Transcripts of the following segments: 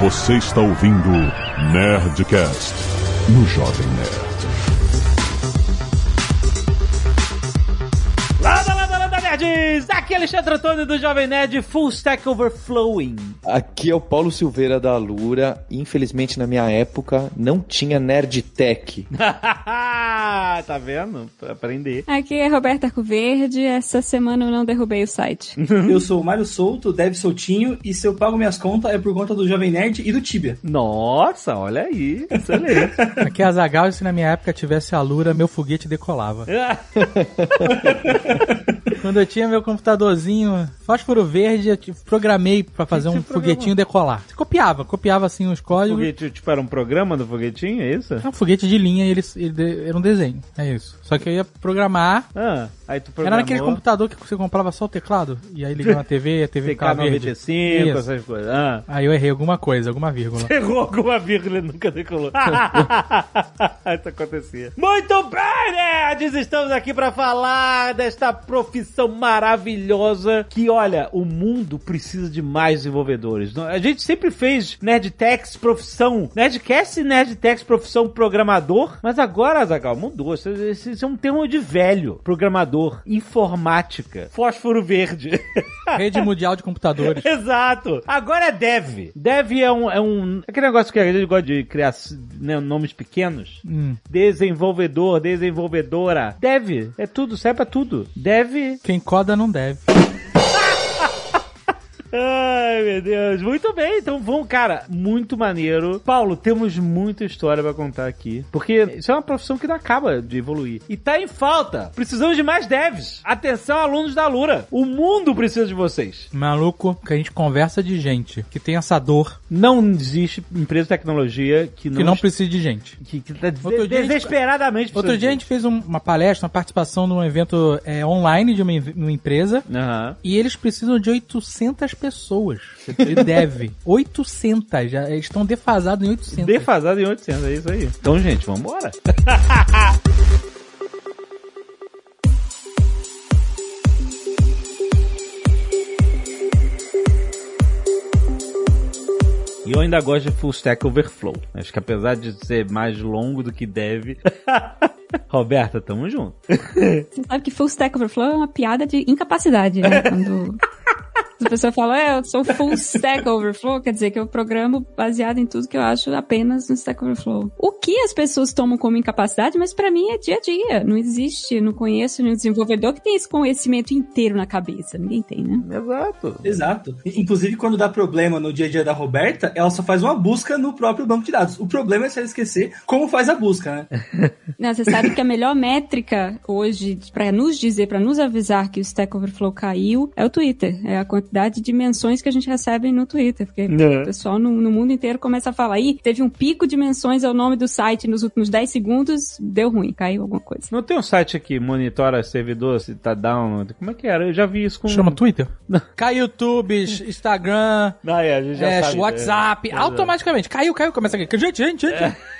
Você está ouvindo Nerdcast no Jovem Nerd. Landa, landa, landa, nerds! Aqui é Alexandre Antônio do Jovem Nerd Full Stack Overflowing. Aqui é o Paulo Silveira da Lura. Infelizmente, na minha época, não tinha Nerdtech. tá vendo? Pra aprender. Aqui é Roberta Arcoverde. Essa semana eu não derrubei o site. Eu sou o Mário Souto, Dev Soltinho, e se eu pago minhas contas é por conta do Jovem Nerd e do Tibia. Nossa, olha aí. Excelente. Aqui é a Zagal e se na minha época tivesse a Lura, meu foguete decolava. Quando eu tinha meu computadorzinho fósforo verde, eu tipo, programei pra fazer um você foguetinho decolar. Você copiava, copiava assim os códigos. Foguete, tipo, era um programa do foguetinho, é isso? É um foguete de linha e ele, ele de- era um desenho. É isso. Só que eu ia programar. Ah, aí tu Era programou. naquele computador que você comprava só o teclado. E aí ligava na TV, a TV ficava verde. TK95, Isso. essas coisas. Ah. Aí eu errei alguma coisa, alguma vírgula. Errou alguma vírgula e nunca decolou. Isso acontecia. Muito bem, nerds! Estamos aqui pra falar desta profissão maravilhosa que, olha, o mundo precisa de mais desenvolvedores. A gente sempre fez Nerdtex profissão, Nerdcast e Nerdtex profissão programador, mas agora, Zagal, mudou. Isso, isso- isso é um termo de velho. Programador, informática, fósforo verde. Rede Mundial de Computadores. Exato. Agora é dev. Dev é um, é um. Aquele negócio que a gente gosta de criar né, nomes pequenos. Hum. Desenvolvedor, desenvolvedora. Dev. É tudo, serve pra tudo. Dev. Quem coda não deve. Ai, meu Deus. Muito bem. Então vamos, cara. Muito maneiro. Paulo, temos muita história pra contar aqui. Porque isso é uma profissão que não acaba de evoluir. E tá em falta. Precisamos de mais devs. Atenção, alunos da Lura. O mundo precisa de vocês. Maluco, que a gente conversa de gente que tem essa dor, Não existe empresa de tecnologia que não, que não precisa de gente. que, que tá Outro de- dia a gente- desesperadamente Outro dia a gente fez um- uma palestra, uma participação num evento é, online de uma, uma empresa. Aham. E eles precisam de 800 pessoas. Ele deve. 800. Já, eles estão defasados em 800. Defasado em 800, é isso aí. Então, gente, vambora. E eu ainda gosto de Full Stack Overflow. Acho que apesar de ser mais longo do que deve. Roberta, tamo junto. Você sabe que Full Stack Overflow é uma piada de incapacidade, né? Quando a pessoa fala, é, eu sou Full Stack Overflow, quer dizer que eu programo baseado em tudo que eu acho apenas no Stack Overflow. O que as pessoas tomam como incapacidade, mas pra mim é dia a dia. Não existe, não conheço nenhum desenvolvedor que tem esse conhecimento inteiro na cabeça. Ninguém tem, né? Exato. Exato. Inclusive, quando dá problema no dia a dia da Roberta, ela só faz uma busca no próprio banco de dados. O problema é se ela esquecer como faz a busca, né? Não, você sabe que a melhor métrica hoje pra nos dizer, pra nos avisar que o Stack Overflow caiu é o Twitter. É a quantidade de menções que a gente recebe no Twitter. Porque É. o pessoal no, no mundo inteiro começa a falar, ih, teve um pico de menções ao nome do site nos últimos 10 segundos, deu ruim, caiu alguma coisa. Não tem um site que monitora servidor se tá down? Como é que era? Eu já vi isso com... Chama Twitter? Cai YouTube, Instagram, Ah, é, a gente já é, sabe. WhatsApp, É. automaticamente. Caiu, caiu, começa aqui. Gente, gente, gente.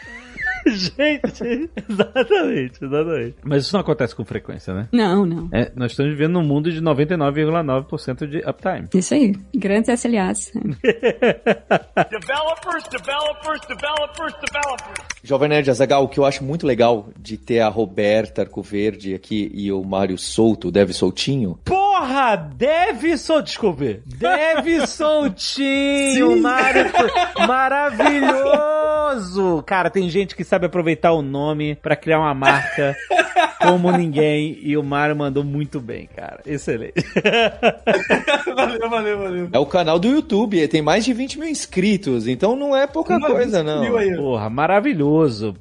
Gente, exatamente, exatamente. Mas isso não acontece com frequência, né? Não, não. É, nós estamos vivendo num mundo de 99,9% de uptime. Isso aí. Grandes SLAs. Developers, developers, developers, developers. Jovem Nerd Azagal, o que eu acho muito legal de ter a Roberta Arcoverde aqui e o Mário Souto, o Dev Soltinho, Porra, deve sol... Desculpe. Deve soltinho, Mário. Maravilhoso. Cara, tem gente que sabe aproveitar o nome pra criar uma marca como ninguém. E o Mário mandou muito bem, cara. Excelente. valeu, valeu, valeu. é o canal do YouTube, tem mais de 20 mil inscritos, então não é pouca Uma coisa, não. Porra, maravilhoso.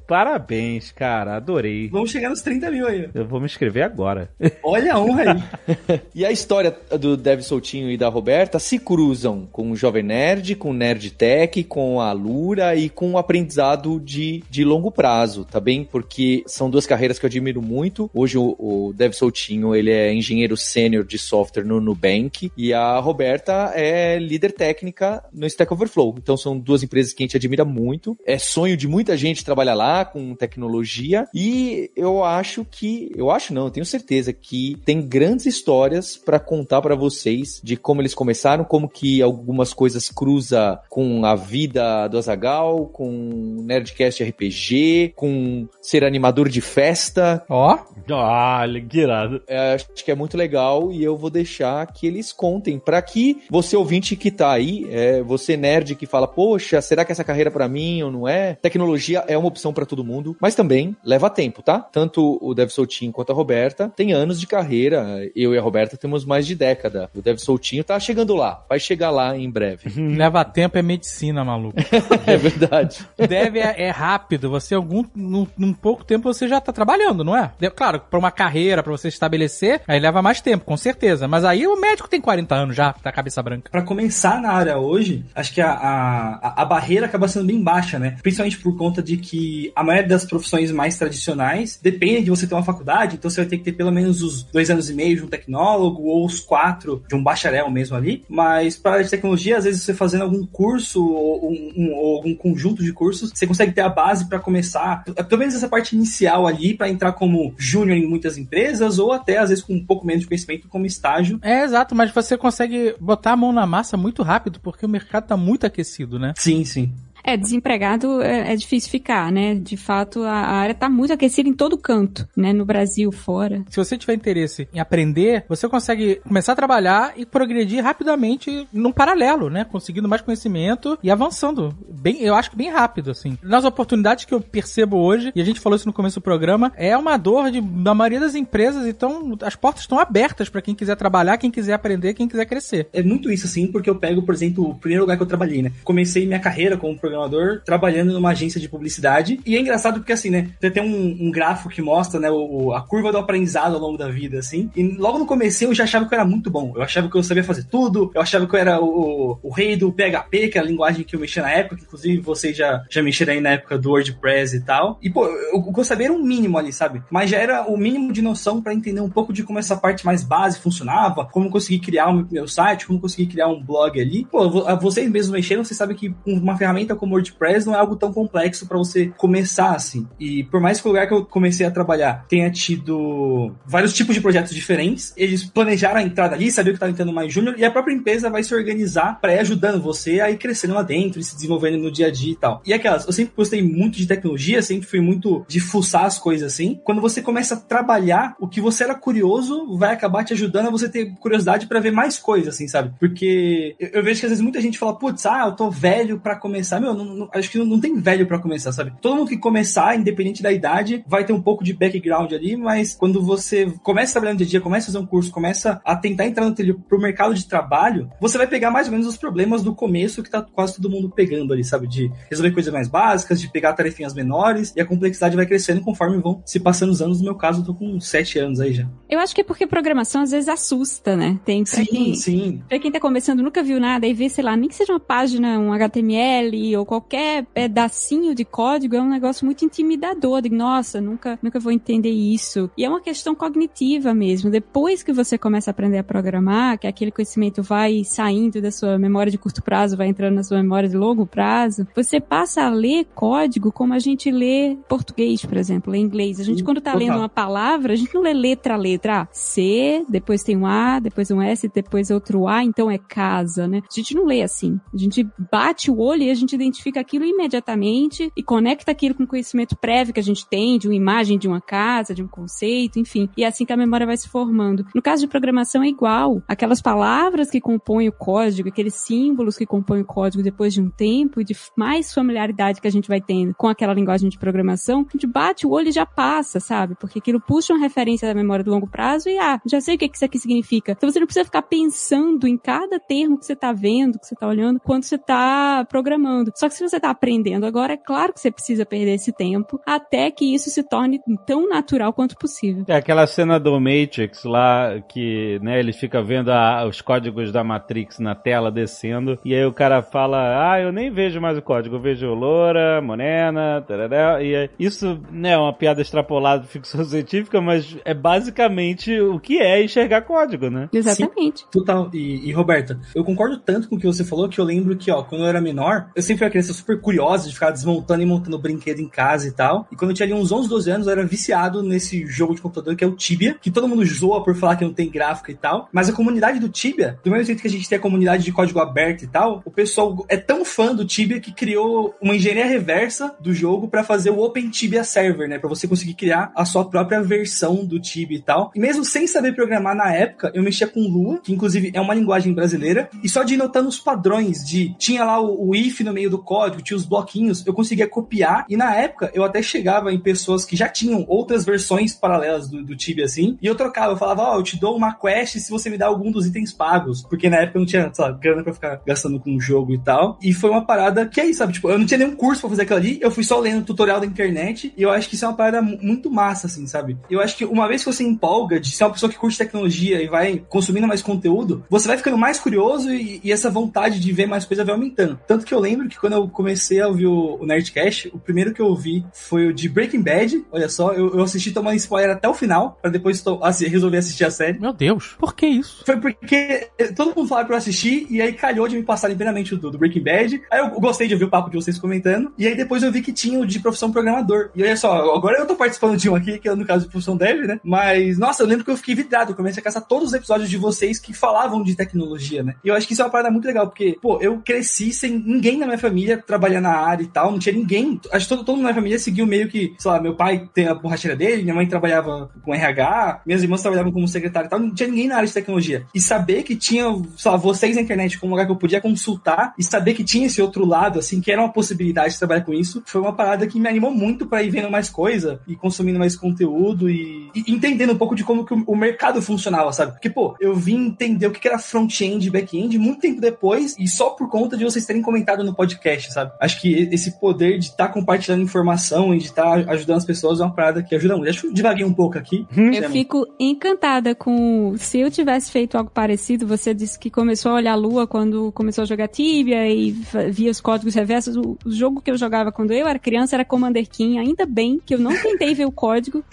Parabéns, cara. Adorei. Vamos chegar nos 30 mil aí. Eu vou me inscrever agora. Olha a honra aí. E a história do Dev Soltinho e da Roberta se cruzam com o Jovem Nerd, com o Nerdtech, com a Lura e com o aprendizado de, de longo prazo, tá bem? Porque são duas carreiras que eu admiro muito. Hoje o, o Dev Soutinho, ele é engenheiro sênior de software no Nubank e a Roberta é líder técnica no Stack Overflow. Então são duas empresas que a gente admira muito. É sonho de muita gente trabalhar lá com tecnologia e eu acho que, eu acho não, eu tenho certeza que tem grandes histórias para contar para vocês de como eles começaram, como que algumas coisas cruza com a vida do Azagal, com Nerdcast RPG, com ser animador de festa. Ó, Olha, que irado. É, acho que é muito legal e eu vou deixar que eles contem para que você ouvinte que tá aí, é, você nerd que fala, poxa, será que essa carreira é para mim ou não é? Tecnologia é uma opção para todo mundo, mas também leva tempo, tá? Tanto o Dev Soutinho quanto a Roberta tem anos de carreira. Eu e a Roberta temos mais de década. O Dev Soutinho tá chegando lá, vai chegar lá em breve. leva tempo é medicina, maluco. é verdade. Deve é, é rápido. Você, algum, num, num pouco tempo, você já tá trabalhando, não é? Claro, pra uma carreira, pra você estabelecer, aí leva mais tempo, com certeza. Mas aí o médico tem 40 anos já, tá cabeça branca. Pra começar na área hoje, acho que a, a, a barreira acaba sendo bem baixa, né? Principalmente por conta de que a maioria das profissões mais tradicionais depende de você ter uma faculdade, então você vai ter que ter pelo menos os dois anos e meio de um tecnólogo ou os quatro de um bacharel mesmo ali. Mas para área de tecnologia, às vezes você fazendo algum curso ou, um, um- ou algum conjunto de cursos, você consegue ter a base para começar, pelo menos essa parte inicial ali, para entrar como júnior em muitas empresas ou até às vezes com um pouco menos de conhecimento como estágio É, exato, mas você consegue botar a mão na massa muito rápido, porque o mercado tá muito aquecido, né? Sim, sim. É, desempregado é, é difícil ficar, né? De fato, a, a área tá muito aquecida em todo canto, né? No Brasil, fora. Se você tiver interesse em aprender, você consegue começar a trabalhar e progredir rapidamente num paralelo, né? Conseguindo mais conhecimento e avançando. Bem, eu acho que bem rápido, assim. Nas oportunidades que eu percebo hoje, e a gente falou isso no começo do programa, é uma dor de, da maioria das empresas, então as portas estão abertas para quem quiser trabalhar, quem quiser aprender, quem quiser crescer. É muito isso, assim, porque eu pego, por exemplo, o primeiro lugar que eu trabalhei, né? Comecei minha carreira como programador trabalhando numa agência de publicidade. E é engraçado porque, assim, né? Você tem um, um gráfico que mostra, né? O, a curva do aprendizado ao longo da vida, assim. E logo no começo eu já achava que eu era muito bom. Eu achava que eu sabia fazer tudo. Eu achava que eu era o, o rei do PHP, que é a linguagem que eu mexia na época. Que, inclusive, vocês já, já mexeram aí na época do WordPress e tal. E, pô, o que eu sabia era um mínimo ali, sabe? Mas já era o mínimo de noção pra entender um pouco de como essa parte mais base funcionava, como conseguir criar o meu site, como conseguir criar um blog ali. Pô, vocês mesmos mexeram, vocês sabem que uma ferramenta como WordPress não é algo tão complexo pra você começar assim. E por mais que o lugar que eu comecei a trabalhar tenha tido vários tipos de projetos diferentes, eles planejaram a entrada ali, sabiam que estava entrando mais júnior, e a própria empresa vai se organizar pra ir ajudando você a ir crescendo lá dentro e se desenvolvendo no dia a dia e tal. E aquelas, eu sempre gostei muito de tecnologia, sempre fui muito de fuçar as coisas assim. Quando você começa a trabalhar, o que você era curioso vai acabar te ajudando a você ter curiosidade pra ver mais coisas, assim, sabe? Porque eu, eu vejo que às vezes muita gente fala, putz, ah, eu tô velho pra começar. Meu, não- não- acho que não, tem velho pra começar, sabe? Todo mundo que começar, independente da idade, vai ter um pouco de background ali, mas quando você começa a trabalhar no dia a dia, começa a fazer um curso, começa a tentar entrar no trilho pro mercado de trabalho, você vai pegar mais ou menos os problemas do começo que tá quase todo mundo pegando ali, sabe? De resolver coisas mais básicas, de pegar tarefinhas menores, e a complexidade vai crescendo conforme vão se passando os anos. No meu caso, eu tô com sete anos aí já. Eu acho que é porque programação às vezes assusta, né? Tem pra Sim, quem, sim. pra quem tá começando, nunca viu nada, e vê, sei lá, nem que seja uma página, um HTML ou qualquer pedacinho de código, é um negócio muito intimidador. De, nossa, nunca, nunca vou entender isso. E é uma questão cognitiva mesmo. Depois que você começa a aprender a programar, que aquele conhecimento vai saindo da sua memória de curto prazo, vai entrando na sua memória de longo prazo, você passa a ler código como a gente lê português, por exemplo, lê inglês. A gente, Sim, quando tá lendo uma palavra, a gente não lê letra a letra. Ah, C, depois tem um A, depois um S, depois outro A, então é casa, né? A gente não lê assim. A gente bate o olho e a gente identifica aquilo imediatamente e conecta aquilo com o conhecimento prévio que a gente tem de uma imagem de uma casa, de um conceito, enfim. E é assim que a memória vai se formando. No caso de programação é igual. Aquelas palavras que compõem o código, aqueles símbolos que compõem o código depois de um tempo e de mais familiaridade que a gente vai tendo com aquela linguagem de programação, a gente bate o olho e já passa, sabe? Porque aquilo puxa uma referência da memória do longo prazo e, ah, já sei o que isso aqui significa. Então você não precisa ficar pensando em cada termo que você tá vendo, que você tá olhando, quando você tá programando. Só que se você tá aprendendo agora, é claro que você precisa perder esse tempo até que isso se torne tão natural quanto possível. É aquela cena do Matrix lá que, né, ele fica vendo a- os códigos da Matrix na tela descendo e aí o cara fala: "Ah, eu nem vejo mais o código, eu vejo loura, morena, tarará", e é- isso, né, é uma piada extrapolada de ficção científica, mas é basicamente o que é enxergar código, né? Exatamente. Total. E, e, Roberta, eu concordo tanto com o que você falou que eu lembro que, ó, quando eu era menor, eu sempre uma criança super curiosa de ficar desmontando e montando brinquedo em casa e tal. E quando eu tinha ali uns 11, 12 anos, eu era viciado nesse jogo de computador que é o Tibia, que todo mundo zoa por falar que não tem gráfico e tal. Mas a comunidade do Tibia, do mesmo jeito que a gente tem a comunidade de código aberto e tal, o pessoal é tão fã do Tibia que criou uma engenharia reversa do jogo pra fazer o Open Tibia Server, né? Pra você conseguir criar a sua própria versão do Tibia e tal. E mesmo sem saber programar na época, eu mexia com Lua, que inclusive é uma linguagem brasileira, e só de notando os padrões de tinha lá o, o if no meio do código, tinha os bloquinhos, eu conseguia copiar. E na época eu até chegava em pessoas que já tinham outras versões paralelas do, do Tibia assim, e eu trocava, eu falava, ó, eu te dou uma quest se você me dá algum dos itens pagos, porque na época eu não tinha, sei lá, grana pra ficar gastando com o jogo e tal. E foi uma parada que é isso, sabe? Tipo, eu não tinha nenhum curso pra fazer aquilo ali, eu fui só lendo tutorial da internet, e eu acho que isso é uma parada mu- muito massa, assim, sabe? Eu acho que uma vez que você empolga de ser uma pessoa que curte tecnologia e vai consumindo mais conteúdo, você vai ficando mais curioso e, e essa vontade de ver mais coisa vai aumentando. Tanto que eu lembro que quando eu comecei a ouvir o, o Nerdcast, o primeiro que eu ouvi foi o de Breaking Bad. Olha só, eu, eu assisti tomando spoiler até o final, pra depois to- assi- resolver assistir a série. Meu Deus, por que isso? Foi porque eh, todo mundo falava pra eu assistir, e aí calhou de me passar inteiramente o do, do Breaking Bad. Aí eu gostei de ouvir o papo de vocês comentando. E aí depois eu vi que tinha o de profissão programador. E olha só, agora eu tô participando de um aqui, que é no caso de profissão dev, né? Mas, nossa, eu lembro que eu fiquei vidrado. Eu comecei a caçar todos os episódios de vocês que falavam de tecnologia, né? E eu acho que isso é uma parada muito legal, porque, pô, eu cresci sem ninguém na minha família trabalhar na área e tal. Não tinha ninguém. Acho que todo, todo mundo na família seguiu meio que, sei lá, meu pai tem a borracheira dele, minha mãe trabalhava com RH, minhas irmãs trabalhavam como secretária e tal. Não tinha ninguém na área de tecnologia. E saber que tinha, sei lá, vocês na internet como lugar que eu podia consultar e saber que tinha esse outro lado, assim, que era uma possibilidade de trabalhar com isso, foi uma parada que me animou muito pra ir vendo mais coisa e consumindo mais conteúdo e, e entendendo um pouco de como que o, o mercado funcionava, sabe? Porque, pô, eu vim entender o que era front-end e back-end muito tempo depois e só por conta de vocês terem comentado no podcast, sabe? Acho que esse poder de estar compartilhando informação e de estar ajudando as pessoas é uma parada que ajuda muito. Acho que eu divaguei um pouco aqui. Eu fico encantada com. Se eu tivesse feito algo parecido, você disse que começou a olhar a lua quando começou a jogar Tibia e via os códigos reversos. O, o jogo que eu jogava quando eu era criança era Commander King. Ainda bem que eu não tentei ver o código,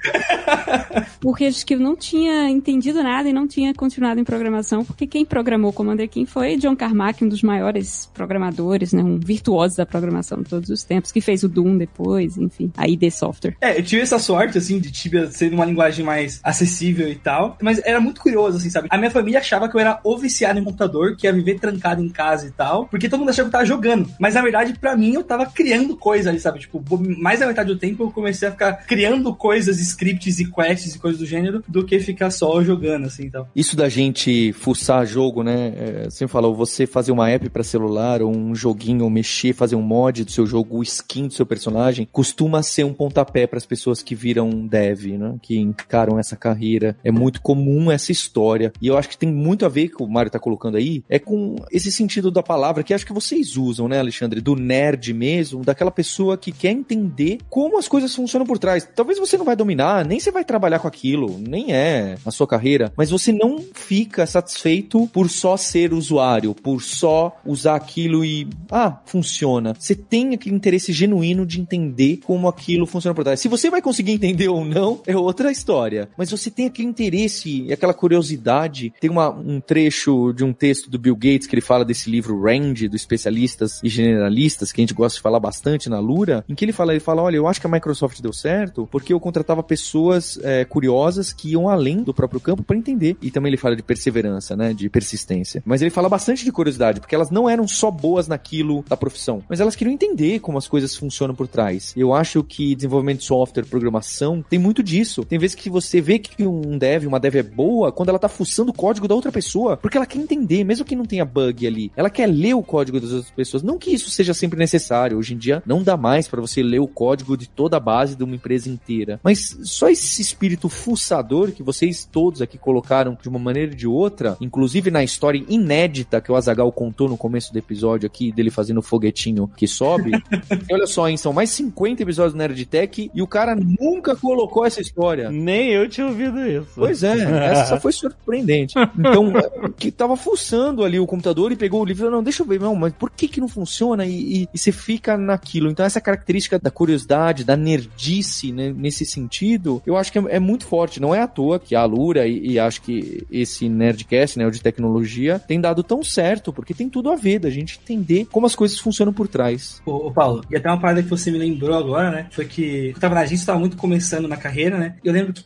porque acho que eu não tinha entendido nada e não tinha continuado em programação, porque quem programou Commander King foi John Carmack, um dos maiores programadores, né? Um virtuoso da programação de todos os tempos, que fez o Doom depois, enfim, a ID Software. É, eu tive essa sorte, assim, de Tibia ser uma linguagem mais acessível e tal. Mas era muito curioso, assim, sabe? A minha família achava que eu era o viciado em computador, que ia viver trancado em casa e tal. Porque todo mundo achava que eu tava jogando. Mas na verdade, pra mim, eu tava criando coisa ali, sabe? Tipo, mais da metade do tempo eu comecei a ficar criando coisas, scripts e quests e coisas do gênero, do que ficar só jogando, assim, então. Isso da gente fuçar jogo, né? É, você falou, você fazer uma app pra celular, ou um joguinho, ou mexer, fazer um mod do seu jogo, o skin do seu personagem, costuma ser um pontapé para as pessoas que viram dev, né? Que encaram essa carreira. É muito comum essa história. E eu acho que tem muito a ver com o Mário tá colocando aí, é com esse sentido da palavra que acho que vocês usam, né, Alexandre? Do nerd mesmo, daquela pessoa que quer entender como as coisas funcionam por trás. Talvez você não vai dominar, nem você vai trabalhar com aquilo, nem é a sua carreira, mas você não fica satisfeito por só ser usuário, por só usar aquilo e, ah. Você tem aquele interesse genuíno de entender como aquilo funciona por trás. Se você vai conseguir entender ou não, é outra história. Mas você tem aquele interesse e aquela curiosidade. Tem uma, um trecho de um texto do Bill Gates que ele fala desse livro Range, dos especialistas e generalistas, que a gente gosta de falar bastante na Lura, em que ele fala, ele fala, olha, eu acho que a Microsoft deu certo porque eu contratava pessoas é, curiosas que iam além do próprio campo para entender. E também ele fala de perseverança, né, de persistência. Mas ele fala bastante de curiosidade, porque elas não eram só boas naquilo da profissão, mas elas queriam entender como as coisas funcionam por trás. Eu acho que desenvolvimento de software, programação, tem muito disso. Tem vezes que você vê que um dev, uma dev é boa quando ela tá fuçando o código da outra pessoa, porque ela quer entender, mesmo que não tenha bug ali. Ela quer ler o código das outras pessoas. Não que isso seja sempre necessário. Hoje em dia não dá mais para você ler o código de toda a base de uma empresa inteira. Mas só esse espírito fuçador que vocês todos aqui colocaram de uma maneira ou de outra, inclusive na história inédita que o Azagal contou no começo do episódio aqui, dele fazendo foguetinho que sobe. e olha só, hein, são mais 50 episódios do Nerdtech e o cara nunca colocou essa história. Nem eu tinha ouvido isso. Pois é, essa foi surpreendente. Então, que tava fuçando ali o computador e pegou o livro e falou, não, deixa eu ver, não, mas por que que não funciona? E, e, e você fica naquilo. Então, essa característica da curiosidade, da nerdice, né, nesse sentido, eu acho que é, é muito forte. Não é à toa que a Alura e, e acho que esse Nerdcast, né, o de tecnologia, tem dado tão certo, porque tem tudo a ver da gente entender como as coisas funcionam por trás. Ô, ô, Paulo, e até uma parada que você me lembrou agora, né? Foi que eu tava na agência, tava muito começando na carreira, né? Eu lembro que,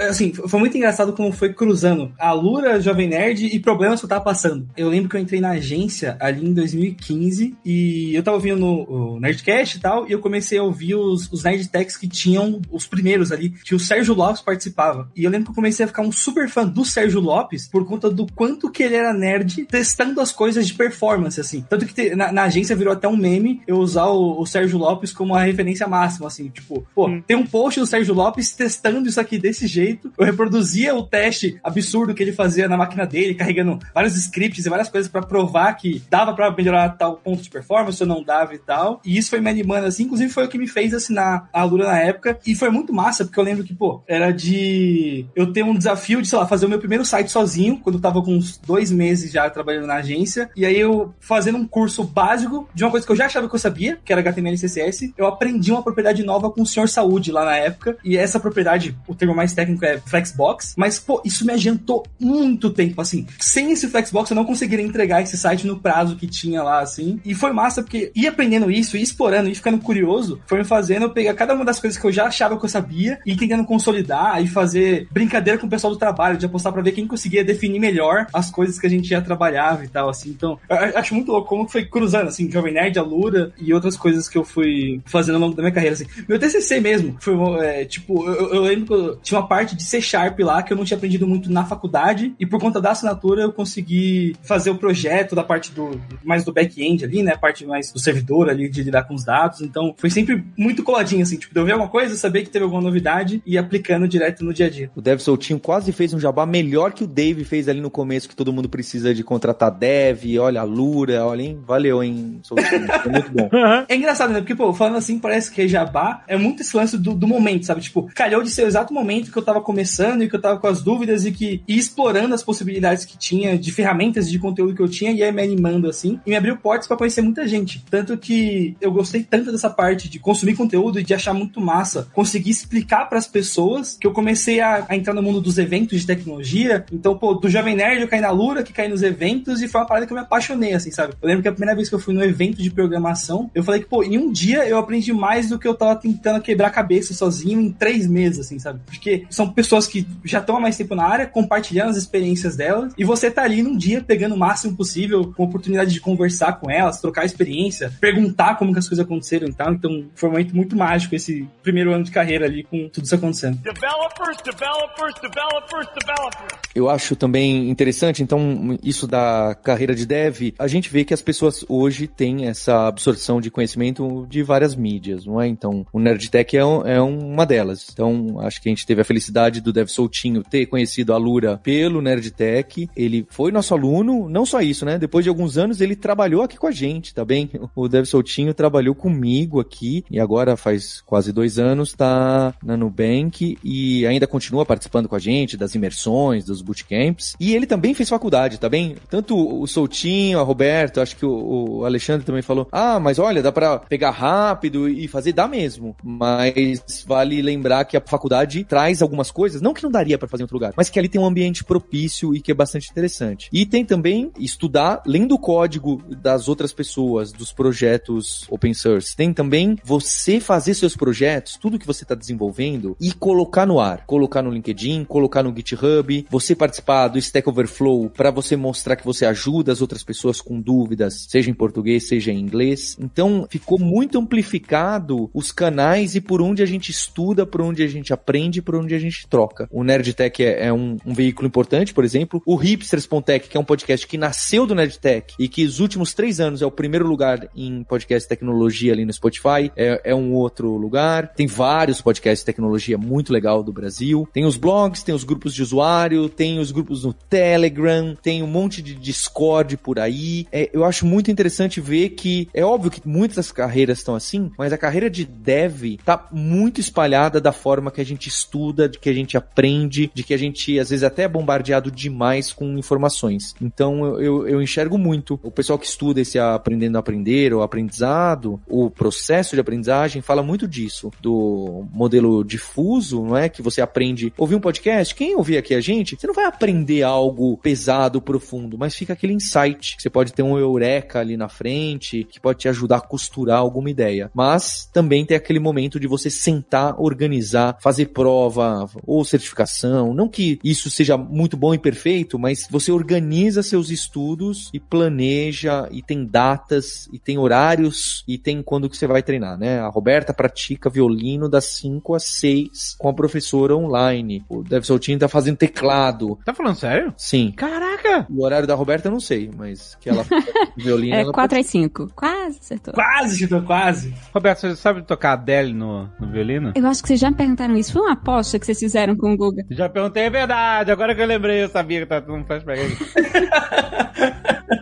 assim, foi muito engraçado como foi cruzando a Lura, Jovem Nerd e problemas que eu tava passando. Eu lembro que eu entrei na agência ali em 2015 e eu tava ouvindo o Nerdcast e tal, e eu comecei a ouvir os, os Nerdtechs que tinham os primeiros ali, que o Sérgio Lopes participava. E eu lembro que eu comecei a ficar um super fã do Sérgio Lopes por conta do quanto que ele era nerd testando as coisas de performance, assim. Tanto que na, na, agência virou até um meme eu usar o, o, Sérgio Lopes como a referência máxima, assim. Tipo, pô, hum. tem um post do Sérgio Lopes testando isso aqui desse jeito. Eu reproduzia o teste absurdo que ele fazia na máquina dele, carregando vários scripts e várias coisas para provar que dava para melhorar tal ponto de performance ou não dava e tal. E isso foi me animando, assim. Inclusive foi o que me fez assinar a Lura na época. E foi muito massa, porque eu lembro que, pô, era de eu ter um desafio de, sei lá, fazer o meu primeiro site sozinho, quando eu tava com uns dois meses já trabalhando na agência. E aí eu, fazendo um curso básico de uma coisa que eu já achava que eu sabia, que era HTML e CSS, eu aprendi uma propriedade nova com o senhor Saúde lá na época. E essa propriedade, o termo mais técnico é Flexbox. Mas, pô, isso me adiantou muito tempo, assim. Sem esse Flexbox, eu não conseguiria entregar esse site no prazo que tinha lá, assim. E foi massa, porque ir aprendendo isso, ir explorando, ir ficando curioso, foi me fazendo eu pegar cada uma das coisas que eu já achava que eu sabia e tentando consolidar e fazer brincadeira com o pessoal do trabalho, de apostar pra ver quem conseguia definir melhor as coisas que a gente já trabalhava e tal, assim. Então, eu acho muito louco como foi cruzando, assim, Jovem Nerd, a Lura e outras coisas que eu fui fazendo ao longo da minha carreira, assim. Meu TCC mesmo foi, é, tipo, eu, eu, lembro que eu tinha uma parte de C Sharp lá que eu não tinha aprendido muito na faculdade e por conta da assinatura eu consegui fazer o projeto da parte do, mais do back-end ali, né, a parte mais do servidor ali de lidar com os dados. Então, foi sempre muito coladinho, assim, tipo, de eu ver alguma coisa, saber que teve alguma novidade e aplicando direto no dia a dia. O Dev Soltinho quase fez um jabá melhor que o Dave fez ali no começo, que todo mundo precisa de contratar dev, olha a Lura, olha, hein? Valeu, hein, Soltinho. Foi muito bom. É engraçado, né? Porque, pô, falando assim, parece que jabá é muito esse lance do, do momento, sabe? Tipo, calhou de ser o exato momento que eu tava começando e que eu tava com as dúvidas e que ia explorando as possibilidades que tinha, de ferramentas de conteúdo que eu tinha, e ia me animando assim, e me abriu portas para conhecer muita gente. Tanto que eu gostei tanto dessa parte de consumir conteúdo e de achar muito massa, conseguir explicar para as pessoas que eu comecei a, a, entrar no mundo dos eventos de tecnologia. Então, pô, do Jovem Nerd eu caí na Lura, que caí nos eventos, e foi uma parada que eu me apaixonei, assim, sabe? Eu lembro que a primeira vez que eu fui no evento de programação, eu falei que, pô, em um dia eu aprendi mais do que eu tava tentando quebrar a cabeça sozinho em três meses, assim, sabe? Porque são pessoas que já estão há mais tempo na área, compartilhando as experiências delas, e você tá ali num dia pegando o máximo possível, com a oportunidade de conversar com elas, trocar experiência, perguntar como que as coisas aconteceram e tal. Então, foi um momento muito mágico esse primeiro ano de carreira ali com tudo isso acontecendo. Developers, developers, developers, developers. Eu acho também interessante, então, isso da carreira de dev, a gente vê que as pessoas hoje têm essa absorção de conhecimento de várias mídias, não é? Então, o Nerdtech é, um, é uma delas. Então, acho que a gente teve a felicidade do Dev Soltinho ter conhecido a Lura pelo Nerdtech. Ele foi nosso aluno, não só isso, né? Depois de alguns anos, ele trabalhou aqui com a gente, tá bem? O Dev Soltinho trabalhou comigo aqui e agora faz quase dois anos tá na Nubank e ainda continua participando com a gente das imersões, dos bootcamps. E ele também fez faculdade, tá bem? Tanto o Soltinho, a Roberto, acho que o, o Alexandre também falou: ah, mas olha, dá para pegar rápido e fazer, dá mesmo. Mas vale lembrar que a faculdade traz algumas coisas, não que não daria para fazer em outro lugar, mas que ali tem um ambiente propício e que é bastante interessante. E tem também estudar lendo o código das outras pessoas, dos projetos open source. Tem também você fazer seus projetos, tudo que você está desenvolvendo e colocar no ar, colocar no LinkedIn, colocar no GitHub, você participar do Stack Overflow para você mostrar que você ajuda as outras pessoas com dúvidas, seja em português, seja em inglês. Então, ficou muito amplificado os canais e por onde a gente estuda, por onde a gente aprende, por onde a gente troca. O Nerdtech é, é um, um, veículo importante, por exemplo. O Hipsters.tech, que é um podcast que nasceu do Nerdtech e que os últimos três anos é o primeiro lugar em podcast tecnologia ali no Spotify, é, é um outro lugar. Tem vários podcasts de tecnologia muito legal do Brasil. Tem os blogs, tem os grupos de usuário, tem os grupos no Telegram, tem um monte de Discord por aí. É, eu acho muito interessante gente vê que é óbvio que muitas carreiras estão assim, mas a carreira de dev tá muito espalhada da forma que a gente estuda, de que a gente aprende, de que a gente às vezes até é bombardeado demais com informações. Então eu, eu, eu enxergo muito o pessoal que estuda esse aprendendo a aprender ou aprendizado, o processo de aprendizagem fala muito disso, do modelo difuso, não é? Que você aprende. Ouvir um podcast, quem ouvir aqui a gente, você não vai aprender algo pesado, profundo, mas fica aquele insight. Você pode ter um eureka ali na frente, que pode te ajudar a costurar alguma ideia. Mas também tem aquele momento de você sentar, organizar, fazer prova ou certificação. Não que isso seja muito bom e perfeito, mas você organiza seus estudos e planeja e tem datas e tem horários e tem quando que você vai treinar, né? A Roberta pratica violino das 5 às 6 com a professora online. O Dev Soltinho tá fazendo teclado. Tá falando sério? Sim. Caraca! O horário da Roberta eu não sei, mas que ela violino É ela 4 5. Quase acertou. Quase, Chitão, quase. Roberto, você sabe tocar Adele no, no violino? Eu acho que vocês já me perguntaram isso. Foi uma aposta que vocês fizeram com o Guga. Já perguntei, é verdade. Agora que eu lembrei, eu sabia que tá tudo um flashback aí.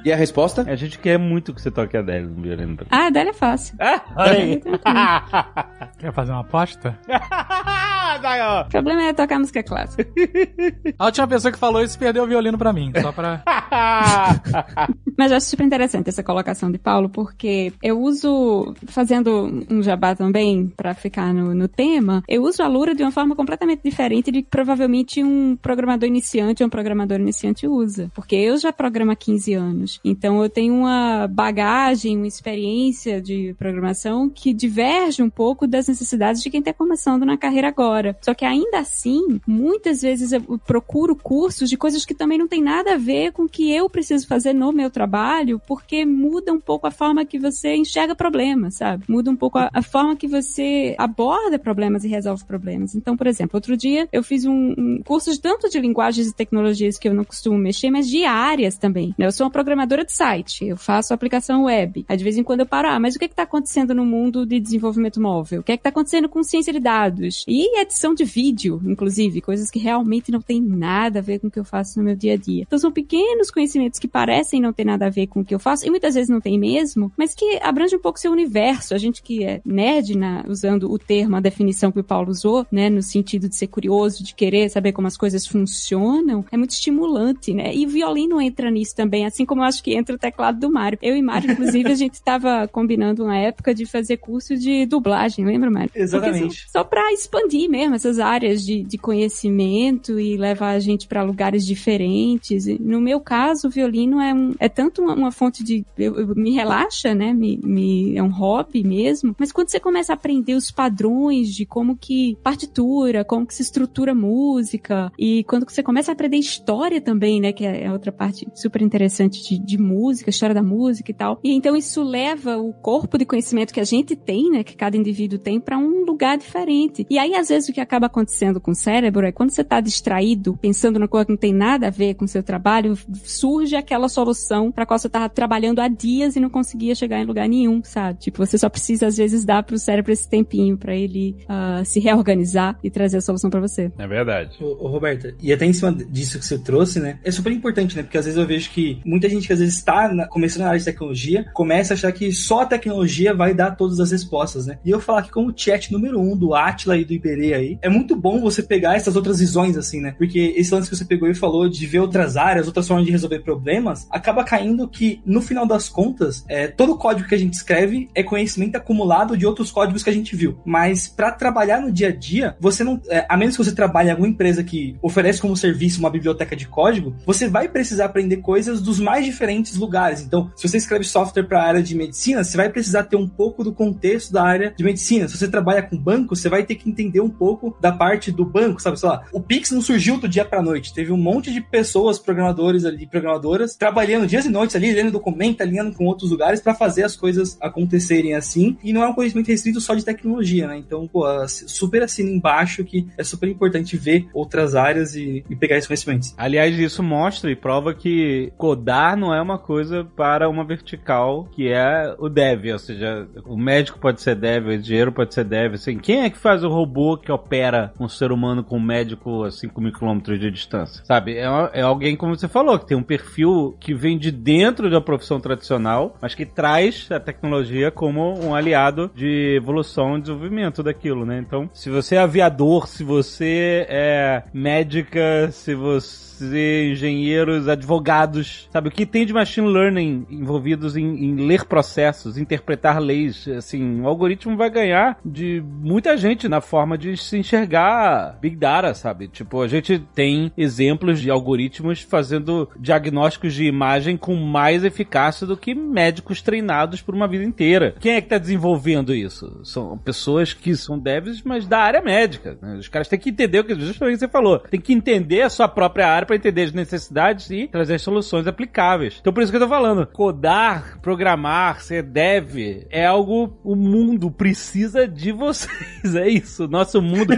E a resposta? A gente quer muito que você toque Adele no violino. Ah, a dela é fácil. Ah, olha aí. Quer fazer uma aposta? O problema é tocar música clássica. A última pessoa que falou isso perdeu o violino pra mim. Só pra. Mas eu acho super interessante essa colocação de Paulo, porque eu uso, fazendo um jabá também, pra ficar no, no tema, eu uso a Lura de uma forma completamente diferente de que provavelmente um programador iniciante ou um programador iniciante usa. Porque eu já programo há 15 anos. Então eu tenho uma bagagem, uma experiência de programação que diverge um pouco das necessidades de quem está começando na carreira agora. Só que ainda assim, muitas vezes eu procuro cursos de coisas que também não tem nada a ver com o que eu preciso fazer no meu trabalho, porque muda um pouco a forma que você enxerga problemas, sabe? Muda um pouco a, a forma que você aborda problemas e resolve problemas. Então, por exemplo, outro dia eu fiz um, um curso de tanto de linguagens e tecnologias que eu não costumo mexer, mas de áreas também. né? Eu sou uma programadora de site, eu faço aplicação web. Aí de vez em quando eu paro, ah, mas o que está acontecendo no mundo de desenvolvimento móvel? O que é está acontecendo com ciência de dados? E edição de vídeo, inclusive, coisas que realmente não tem nada a ver com o que eu faço no meu dia a dia. Então são pequenos conhecimentos que parecem não ter nada a ver com o que eu faço, e muitas vezes não tem mesmo, mas que abrange um pouco seu universo. A gente que é nerd, na, usando o termo, a definição que o Paulo usou, né, no sentido de ser curioso, de querer saber como as coisas funcionam, é muito estimulante, né? E o violino entra nisso também, assim como eu acho que entra o teclado do Mário. Eu e Mário, inclusive, a gente estava combinando uma época de fazer curso de dublagem, lembra, Mário? Porque Exatamente. só, só para expandir mesmo essas áreas de, de conhecimento e levar a gente para lugares diferentes. No meu caso, o violino é, um, é tanto uma, uma fonte de. Eu, eu- me relaxa, né? Me, me, é um hobby mesmo. Mas quando você começa a aprender os padrões de como que partitura, como que se estrutura música, e quando você começa a aprender história também, né? Que é é outra parte super interessante de, de música, história da música e tal. E então isso leva o corpo de conhecimento que a gente tem, né? Que cada indivíduo tem, para um lugar diferente. E aí, às vezes, o que acaba acontecendo com o cérebro é quando você tá distraído, pensando na coisa que não tem nada a ver com o seu trabalho, surge aquela solução para qual você tava trabalhando há dias e não conseguia chegar em lugar nenhum, sabe? Tipo, você só precisa, às vezes, dar pro cérebro esse tempinho para ele ah, se reorganizar e trazer a solução para você. É verdade. Ô, ô, Roberta, e até em cima disso que você trouxe, né? É super importante, né? Porque às vezes eu vejo que muita gente que às vezes está na- começando na área de tecnologia começa a achar que só a tecnologia vai dar todas as respostas, né? E eu falar que como chat número um do Atila e do Iberê aí, é muito bom você pegar essas outras visões, assim, né? Porque esse lance que você pegou e falou de ver outras áreas, outras formas de resolver problemas, acaba caindo que, no final das contas, é, todo código que a gente escreve é conhecimento acumulado de outros códigos que a gente viu. Mas para trabalhar no dia a dia, você não. é, a menos que você trabalhe em alguma empresa que oferece como serviço uma biblioteca de código, você vai precisar aprender coisas dos mais diferentes lugares. Então, se você escreve software para a área de medicina, você vai precisar ter um pouco do contexto da área de medicina. Se você trabalha com banco, você vai ter que entender um pouco da parte do banco, sabe? Sei lá, o Pix não surgiu do dia para noite. Teve um monte de pessoas, programadores ali, programadoras, trabalhando dias e noites ali, lendo documento, alinhando com outros lugares para fazer as coisas acontecerem assim. E não é um conhecimento restrito só de tecnologia, né? Então, pô, super assina embaixo que é super importante ver outras áreas e, e pegar esses conhecimentos. Aliás, isso mostra e prova que codar não é uma coisa para uma vertical que é o dev, ou seja, o médico pode ser dev, o engenheiro pode ser dev, assim, quem é que faz o robô que opera um ser humano com um médico a 5 mil quilômetros de distância? Sabe, é, é alguém, como você falou, que tem um perfil que vem de dentro da profissão tradicional, mas que traz a tecnologia como um aliado de evolução e desenvolvimento daquilo, né? Então, se você é aviador, se você é médica, se você engenheiros, advogados, sabe? O que tem de machine learning envolvidos em, em, ler processos, interpretar leis, assim, o algoritmo vai ganhar de muita gente na forma de se enxergar big data, sabe? Tipo, a gente tem exemplos de algoritmos fazendo diagnósticos de imagem com mais eficácia do que médicos treinados por uma vida inteira. Quem é que está desenvolvendo isso? São pessoas que são devs, mas da área médica. Né? Os caras têm que entender o que justamente você falou. Tem que entender a sua própria área para entender as necessidades e trazer soluções aplicáveis. Então por isso que eu tô falando, codar, programar, ser dev é algo o mundo precisa de vocês. É isso, nosso mundo.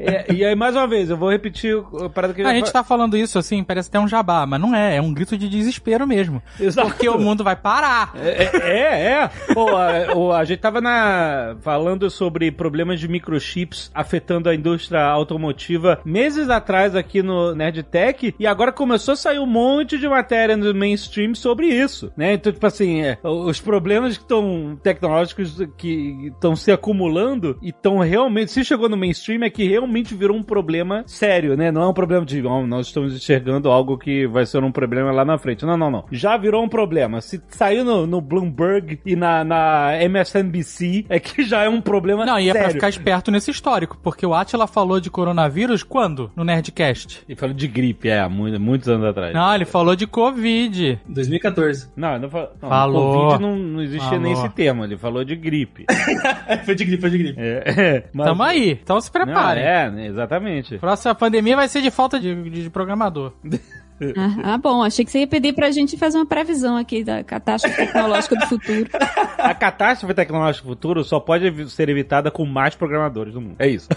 é, e aí mais uma vez, eu vou repetir a parada que A gente tá falando isso assim, parece até um jabá, mas não é, é um grito de desespero mesmo. Exato. Porque o mundo vai parar. É, é, é. Pô, a, a, gente tava na, falando sobre problemas de microchips afetando a indústria automotiva meses atrás aqui no Nerdtech e agora começou a sair um monte de matéria no mainstream sobre isso, né? Então, tipo assim, é, os problemas que estão tecnológicos que estão se acumulando e estão realmente, se chegou no mainstream é que realmente virou um problema sério, né? Não é um problema de, oh, nós estamos enxergando algo que vai ser um problema lá na frente. Não, não, não. Já virou um problema. Se saiu no, no Bloomberg e na, na MSNBC, é que já é um problema não, sério. Não, e é pra ficar esperto nesse histórico, porque o Atila falou de coronavírus quando? No Nerdcast. E falou de gripe, é, muito, muitos anos atrás. Não, ele falou de Covid. 2014. Não, não, falou, não falou. Covid não, não existia falou. nem esse termo, ele falou de gripe. foi de gripe, foi de gripe. É, é, mas... Tamo aí, então se prepare. é, exatamente. Próxima pandemia vai ser de falta de, de programador. Ah, ah, bom, achei que você ia pedir pra gente fazer uma previsão aqui da catástrofe tecnológica do futuro. A catástrofe tecnológica do futuro só pode ser evitada com mais programadores do mundo. É isso.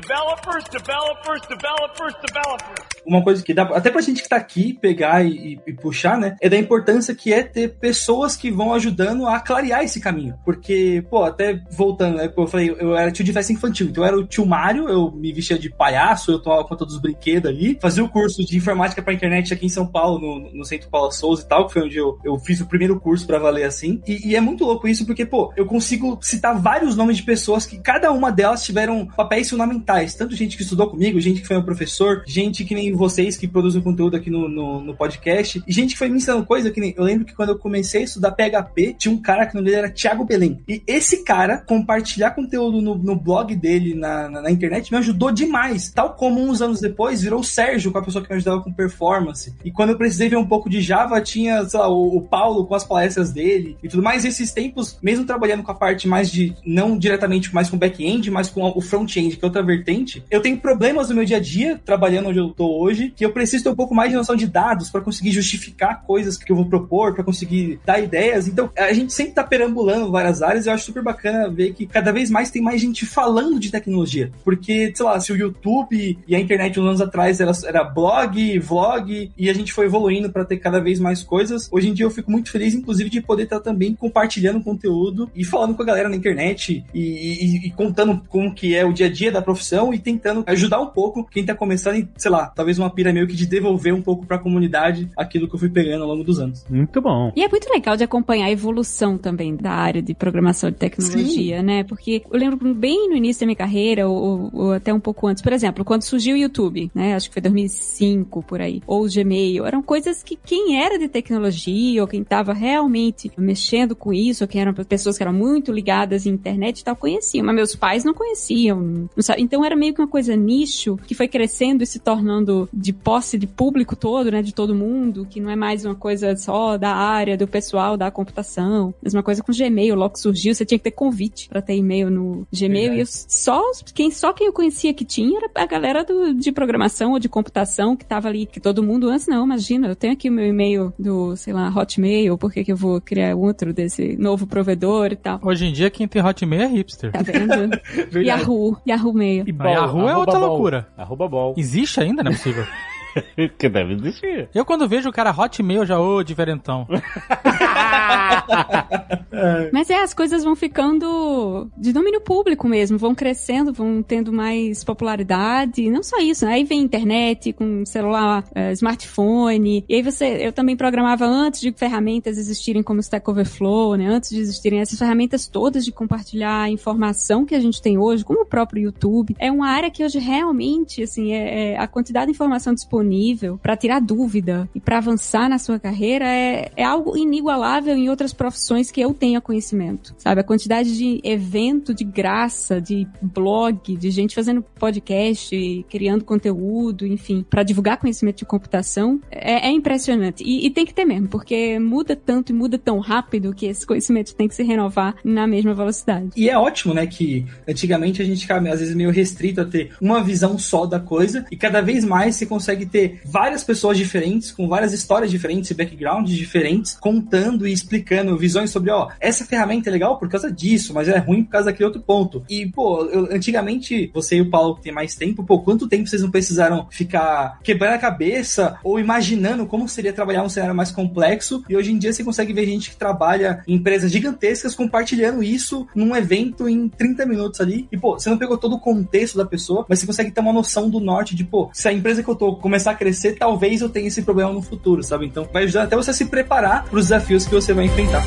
Developers, developers, developers, developers. Uma coisa que dá até pra gente que tá aqui pegar e, e, puxar, né? É da importância que é ter pessoas que vão ajudando a clarear esse caminho. Porque, pô, até voltando, né? Eu falei, eu era tio de festa infantil, então eu era o tio Mário, eu me vestia de palhaço, eu tomava conta dos brinquedos ali, fazia o curso de informática pra internet aqui em São Paulo, no, no Centro Paula Souza e tal, que foi onde eu, eu fiz o primeiro curso para valer assim. E, e é muito louco isso, porque, pô, eu consigo citar vários nomes de pessoas que cada uma delas tiveram papéis fundamentais. Tanto gente que estudou comigo, gente que foi meu professor, gente que nem vocês que produzem conteúdo aqui no, no, no podcast, e gente que foi me ensinando coisa que nem. Eu lembro que quando eu comecei a estudar PHP, tinha um cara que no dele era Thiago Belém. E esse cara, compartilhar conteúdo no, no blog dele na, na, na, internet, me ajudou demais. Tal como uns anos depois virou o Sérgio, com a pessoa que me ajudava com performance. E quando eu precisei ver um pouco de Java, tinha, sei lá, o, o Paulo com as palestras dele e tudo mais. Esses tempos, mesmo trabalhando com a parte mais de, não diretamente mais com back-end, mas com o front-end, que é outra vertente, eu tenho problemas no meu dia a dia, trabalhando onde eu tô hoje, que eu preciso ter um pouco mais de noção de dados para conseguir justificar coisas que eu vou propor, para conseguir dar ideias. Então, a gente sempre tá perambulando várias áreas e eu acho super bacana ver que cada vez mais tem mais gente falando de tecnologia. Porque, sei lá, se o YouTube e a internet uns anos atrás era, era blog, vlog, e a gente foi evoluindo para ter cada vez mais coisas, hoje em dia eu fico muito feliz, inclusive, de poder estar também compartilhando conteúdo e falando com a galera na internet e, e, e contando como que é o dia a dia da profissão e tentando ajudar um pouco quem tá começando e, sei lá, talvez uma pira meio que de devolver um pouco para a comunidade aquilo que eu fui pegando ao longo dos anos. Muito bom. E é muito legal de acompanhar a evolução também da área de programação de tecnologia, Sim. né? Porque eu lembro bem no início da minha carreira, ou, ou, até um pouco antes, por exemplo, quando surgiu o YouTube, né? Acho que foi 2005 por aí, ou o Gmail, eram coisas que quem era de tecnologia ou quem estava realmente mexendo com isso, ou quem eram pessoas que eram muito ligadas em internet e tal, conheciam, mas meus pais não conheciam. Não então era meio que uma coisa nicho que foi crescendo e se tornando de posse de público todo, né, de todo mundo, que não é mais uma coisa só da área, do pessoal da computação. Mesma coisa com Gmail, logo que surgiu, você tinha que ter convite para ter e-mail no Gmail é. e eu, só quem só quem eu conhecia que tinha era a galera do, de programação ou de computação que tava ali, que todo mundo antes não, imagina, eu tenho aqui o meu e-mail do, sei lá, Hotmail, por que que eu vou criar outro desse novo provedor e tal. Hoje em dia quem tem Hotmail é hipster. Tá vendo? Yahoo, Yahoo Mail. E bol, Yahoo é outra bol. loucura. Arroba bol. Existe ainda, não é possível. que deve existir. Eu quando vejo o cara Hotmail já, ô, diferentão. Mas é, as coisas vão ficando de domínio público mesmo, vão crescendo, vão tendo mais popularidade. Não só isso, né? Aí vem internet com celular, eh, smartphone. E aí você, eu também programava antes de ferramentas existirem como Stack Overflow, né? Antes de existirem essas ferramentas todas de compartilhar a informação que a gente tem hoje, como o próprio YouTube. É uma área que hoje realmente, assim, é, é a quantidade de informação disponível para tirar dúvida e para avançar na sua carreira é, é algo inigualável em outras profissões que eu tenha conhecimento, sabe? A quantidade de evento de graça, de blog, de gente fazendo podcast, criando conteúdo, enfim, para divulgar conhecimento de computação é, é impressionante. E, e, tem que ter mesmo, porque muda tanto e muda tão rápido que esse conhecimento tem que se renovar na mesma velocidade. E é ótimo, né, que antigamente a gente ficava às vezes meio restrito a ter uma visão só da coisa e cada vez mais se consegue ter várias pessoas diferentes, com várias histórias diferentes e backgrounds diferentes, contando e explicando visões sobre, ó, essa ferramenta é legal por causa disso, mas é ruim por causa daquele outro ponto. E, pô, eu, antigamente, você e o Paulo que tem mais tempo, pô, quanto tempo vocês não precisaram ficar quebrando a cabeça ou imaginando como seria trabalhar um cenário mais complexo? E hoje em dia você consegue ver gente que trabalha em empresas gigantescas compartilhando isso num evento em 30 minutos ali. E, pô, você não pegou todo o contexto da pessoa, mas você consegue ter uma noção do norte de, pô, se a empresa que eu tô começar a crescer, talvez eu tenha esse problema no futuro, sabe? Então vai ajudar até você se preparar para os desafios que você vai enfrentar.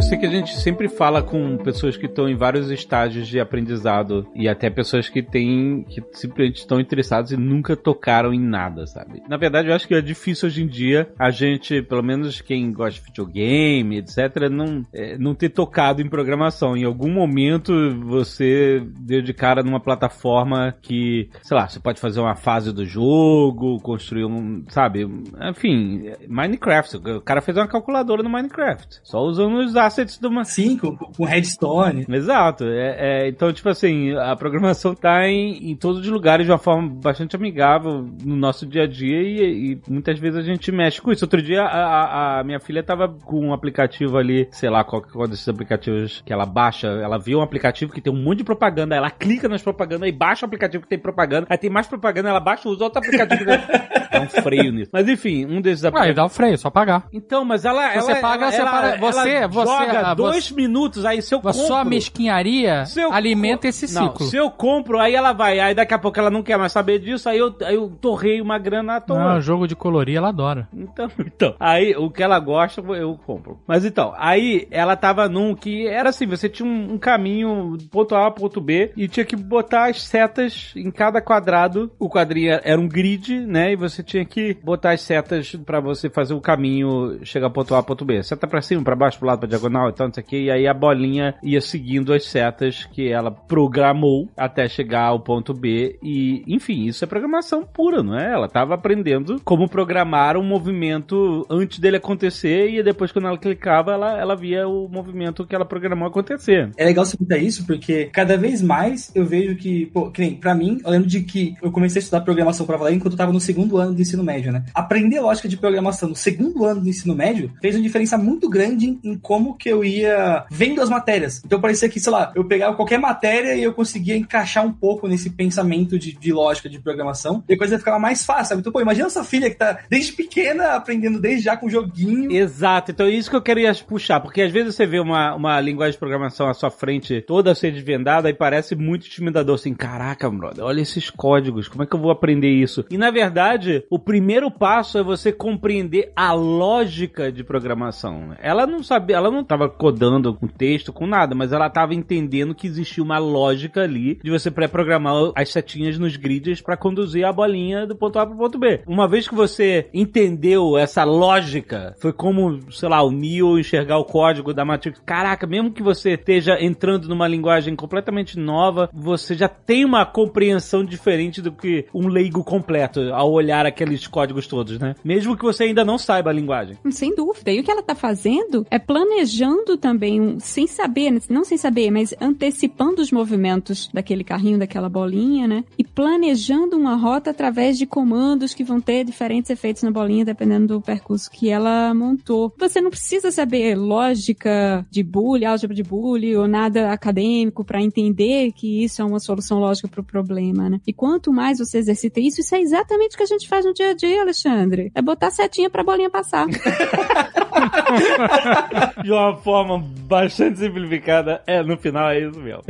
Eu sei que a gente sempre fala com pessoas que estão em vários estágios de aprendizado e até pessoas que têm que simplesmente estão interessadas e nunca tocaram em nada, sabe? Na verdade, eu acho que é difícil hoje em dia a gente, pelo menos quem gosta de videogame, etc, não é, não ter tocado em programação. Em algum momento você deu de cara numa plataforma que, sei lá, você pode fazer uma fase do jogo, construir um, sabe? Enfim, Minecraft. O cara fez uma calculadora no Minecraft, só usando os assets do uma... Sim, com, com Redstone. Exato. É, é, então, tipo assim, a programação tá em, em todos os lugares de uma forma bastante amigável no nosso dia a dia e, e muitas vezes a gente mexe com isso. Outro dia a, a, a, minha filha tava com um aplicativo ali, sei lá qual, qual desses aplicativos que ela baixa, ela viu um aplicativo que tem um monte de propaganda, ela clica nas propagandas e baixa o aplicativo que tem propaganda, aí tem mais propaganda, ela baixa e usa outro aplicativo. dá um freio nisso. Mas enfim, um desses aplicativos. Ah, dá um freio, só pagar. Então, mas ela. Você ela, paga, ela, você ela, para. Você, ela você. Joga a- dois você- minutos, aí se eu A compro. sua mesquinharia se eu alimenta esse Não, ciclo. se eu compro, aí ela vai, aí daqui a pouco ela não quer mais saber disso, aí eu, aí eu torrei uma grana à toa. Não, jogo de colorir ela adora. Então, então, aí o que ela gosta eu compro. Mas então, aí ela tava num que era assim, você tinha um, um caminho ponto A, ponto B e tinha que botar as setas em cada quadrado. O quadrinho era um grid, né? E você tinha que botar as setas pra você fazer o caminho chegar ponto A, ponto B. Seta pra cima, pra baixo, pro lado, pra diagonal e tal, não sei o que. E aí a bolinha ia seguindo as setas que ela programou até chegar ao ponto B. E, enfim, isso é programação pura, não é? Ela tava aprendendo como programar um movimento antes dele acontecer e depois quando ela clicava, ela, ela via o movimento que ela programou acontecer. É legal você contar isso, porque cada vez mais eu vejo que, pô, que nem, pra mim, eu lembro de que eu comecei a estudar programação pra valer enquanto eu tava no segundo ano do ensino médio, né? Aprender lógica de programação no segundo ano do ensino médio fez uma diferença muito grande em, em que eu ia vendo as matérias. Então parecia que, sei lá, eu pegava qualquer matéria e eu conseguia encaixar um pouco nesse pensamento de, de lógica de programação, e a coisa ficava mais fácil, sabe? Então, pô, imagina essa filha que tá desde pequena aprendendo desde já com joguinho. Exato, então é isso que eu queria puxar, porque às vezes você vê uma, uma linguagem de programação à sua frente toda ser desvendada e parece muito intimidador, assim, caraca, brother, olha esses códigos, como é que eu vou aprender isso? E na verdade, o primeiro passo é você compreender a lógica de programação. Ela não sabia, ela não estava codando com texto, com nada, mas ela estava entendendo que existia uma lógica ali de você pré-programar as setinhas nos grids para conduzir a bolinha do ponto A para o ponto B. Uma vez que você entendeu essa lógica, foi como, sei lá, o Neo enxergar o código da Matrix. Caraca, mesmo que você esteja entrando numa linguagem completamente nova, você já tem uma compreensão diferente do que um leigo completo ao olhar naqueles códigos todos, né? Mesmo que você ainda não saiba a linguagem. Sem dúvida. E o que ela tá fazendo é planejando também, sem saber, né? não sem saber, mas antecipando os movimentos daquele carrinho, daquela bolinha, né? E planejando uma rota através de comandos que vão ter diferentes efeitos na bolinha, dependendo do percurso que ela montou. Você não precisa saber lógica de Boole, álgebra de Boole ou nada acadêmico para entender que isso é uma solução lógica para o problema, né? E quanto mais você exercita isso, isso é exatamente o que a gente faz no dia a dia, Alexandre. É botar setinha pra bolinha passar. De uma forma bastante simplificada, é, no final é isso mesmo.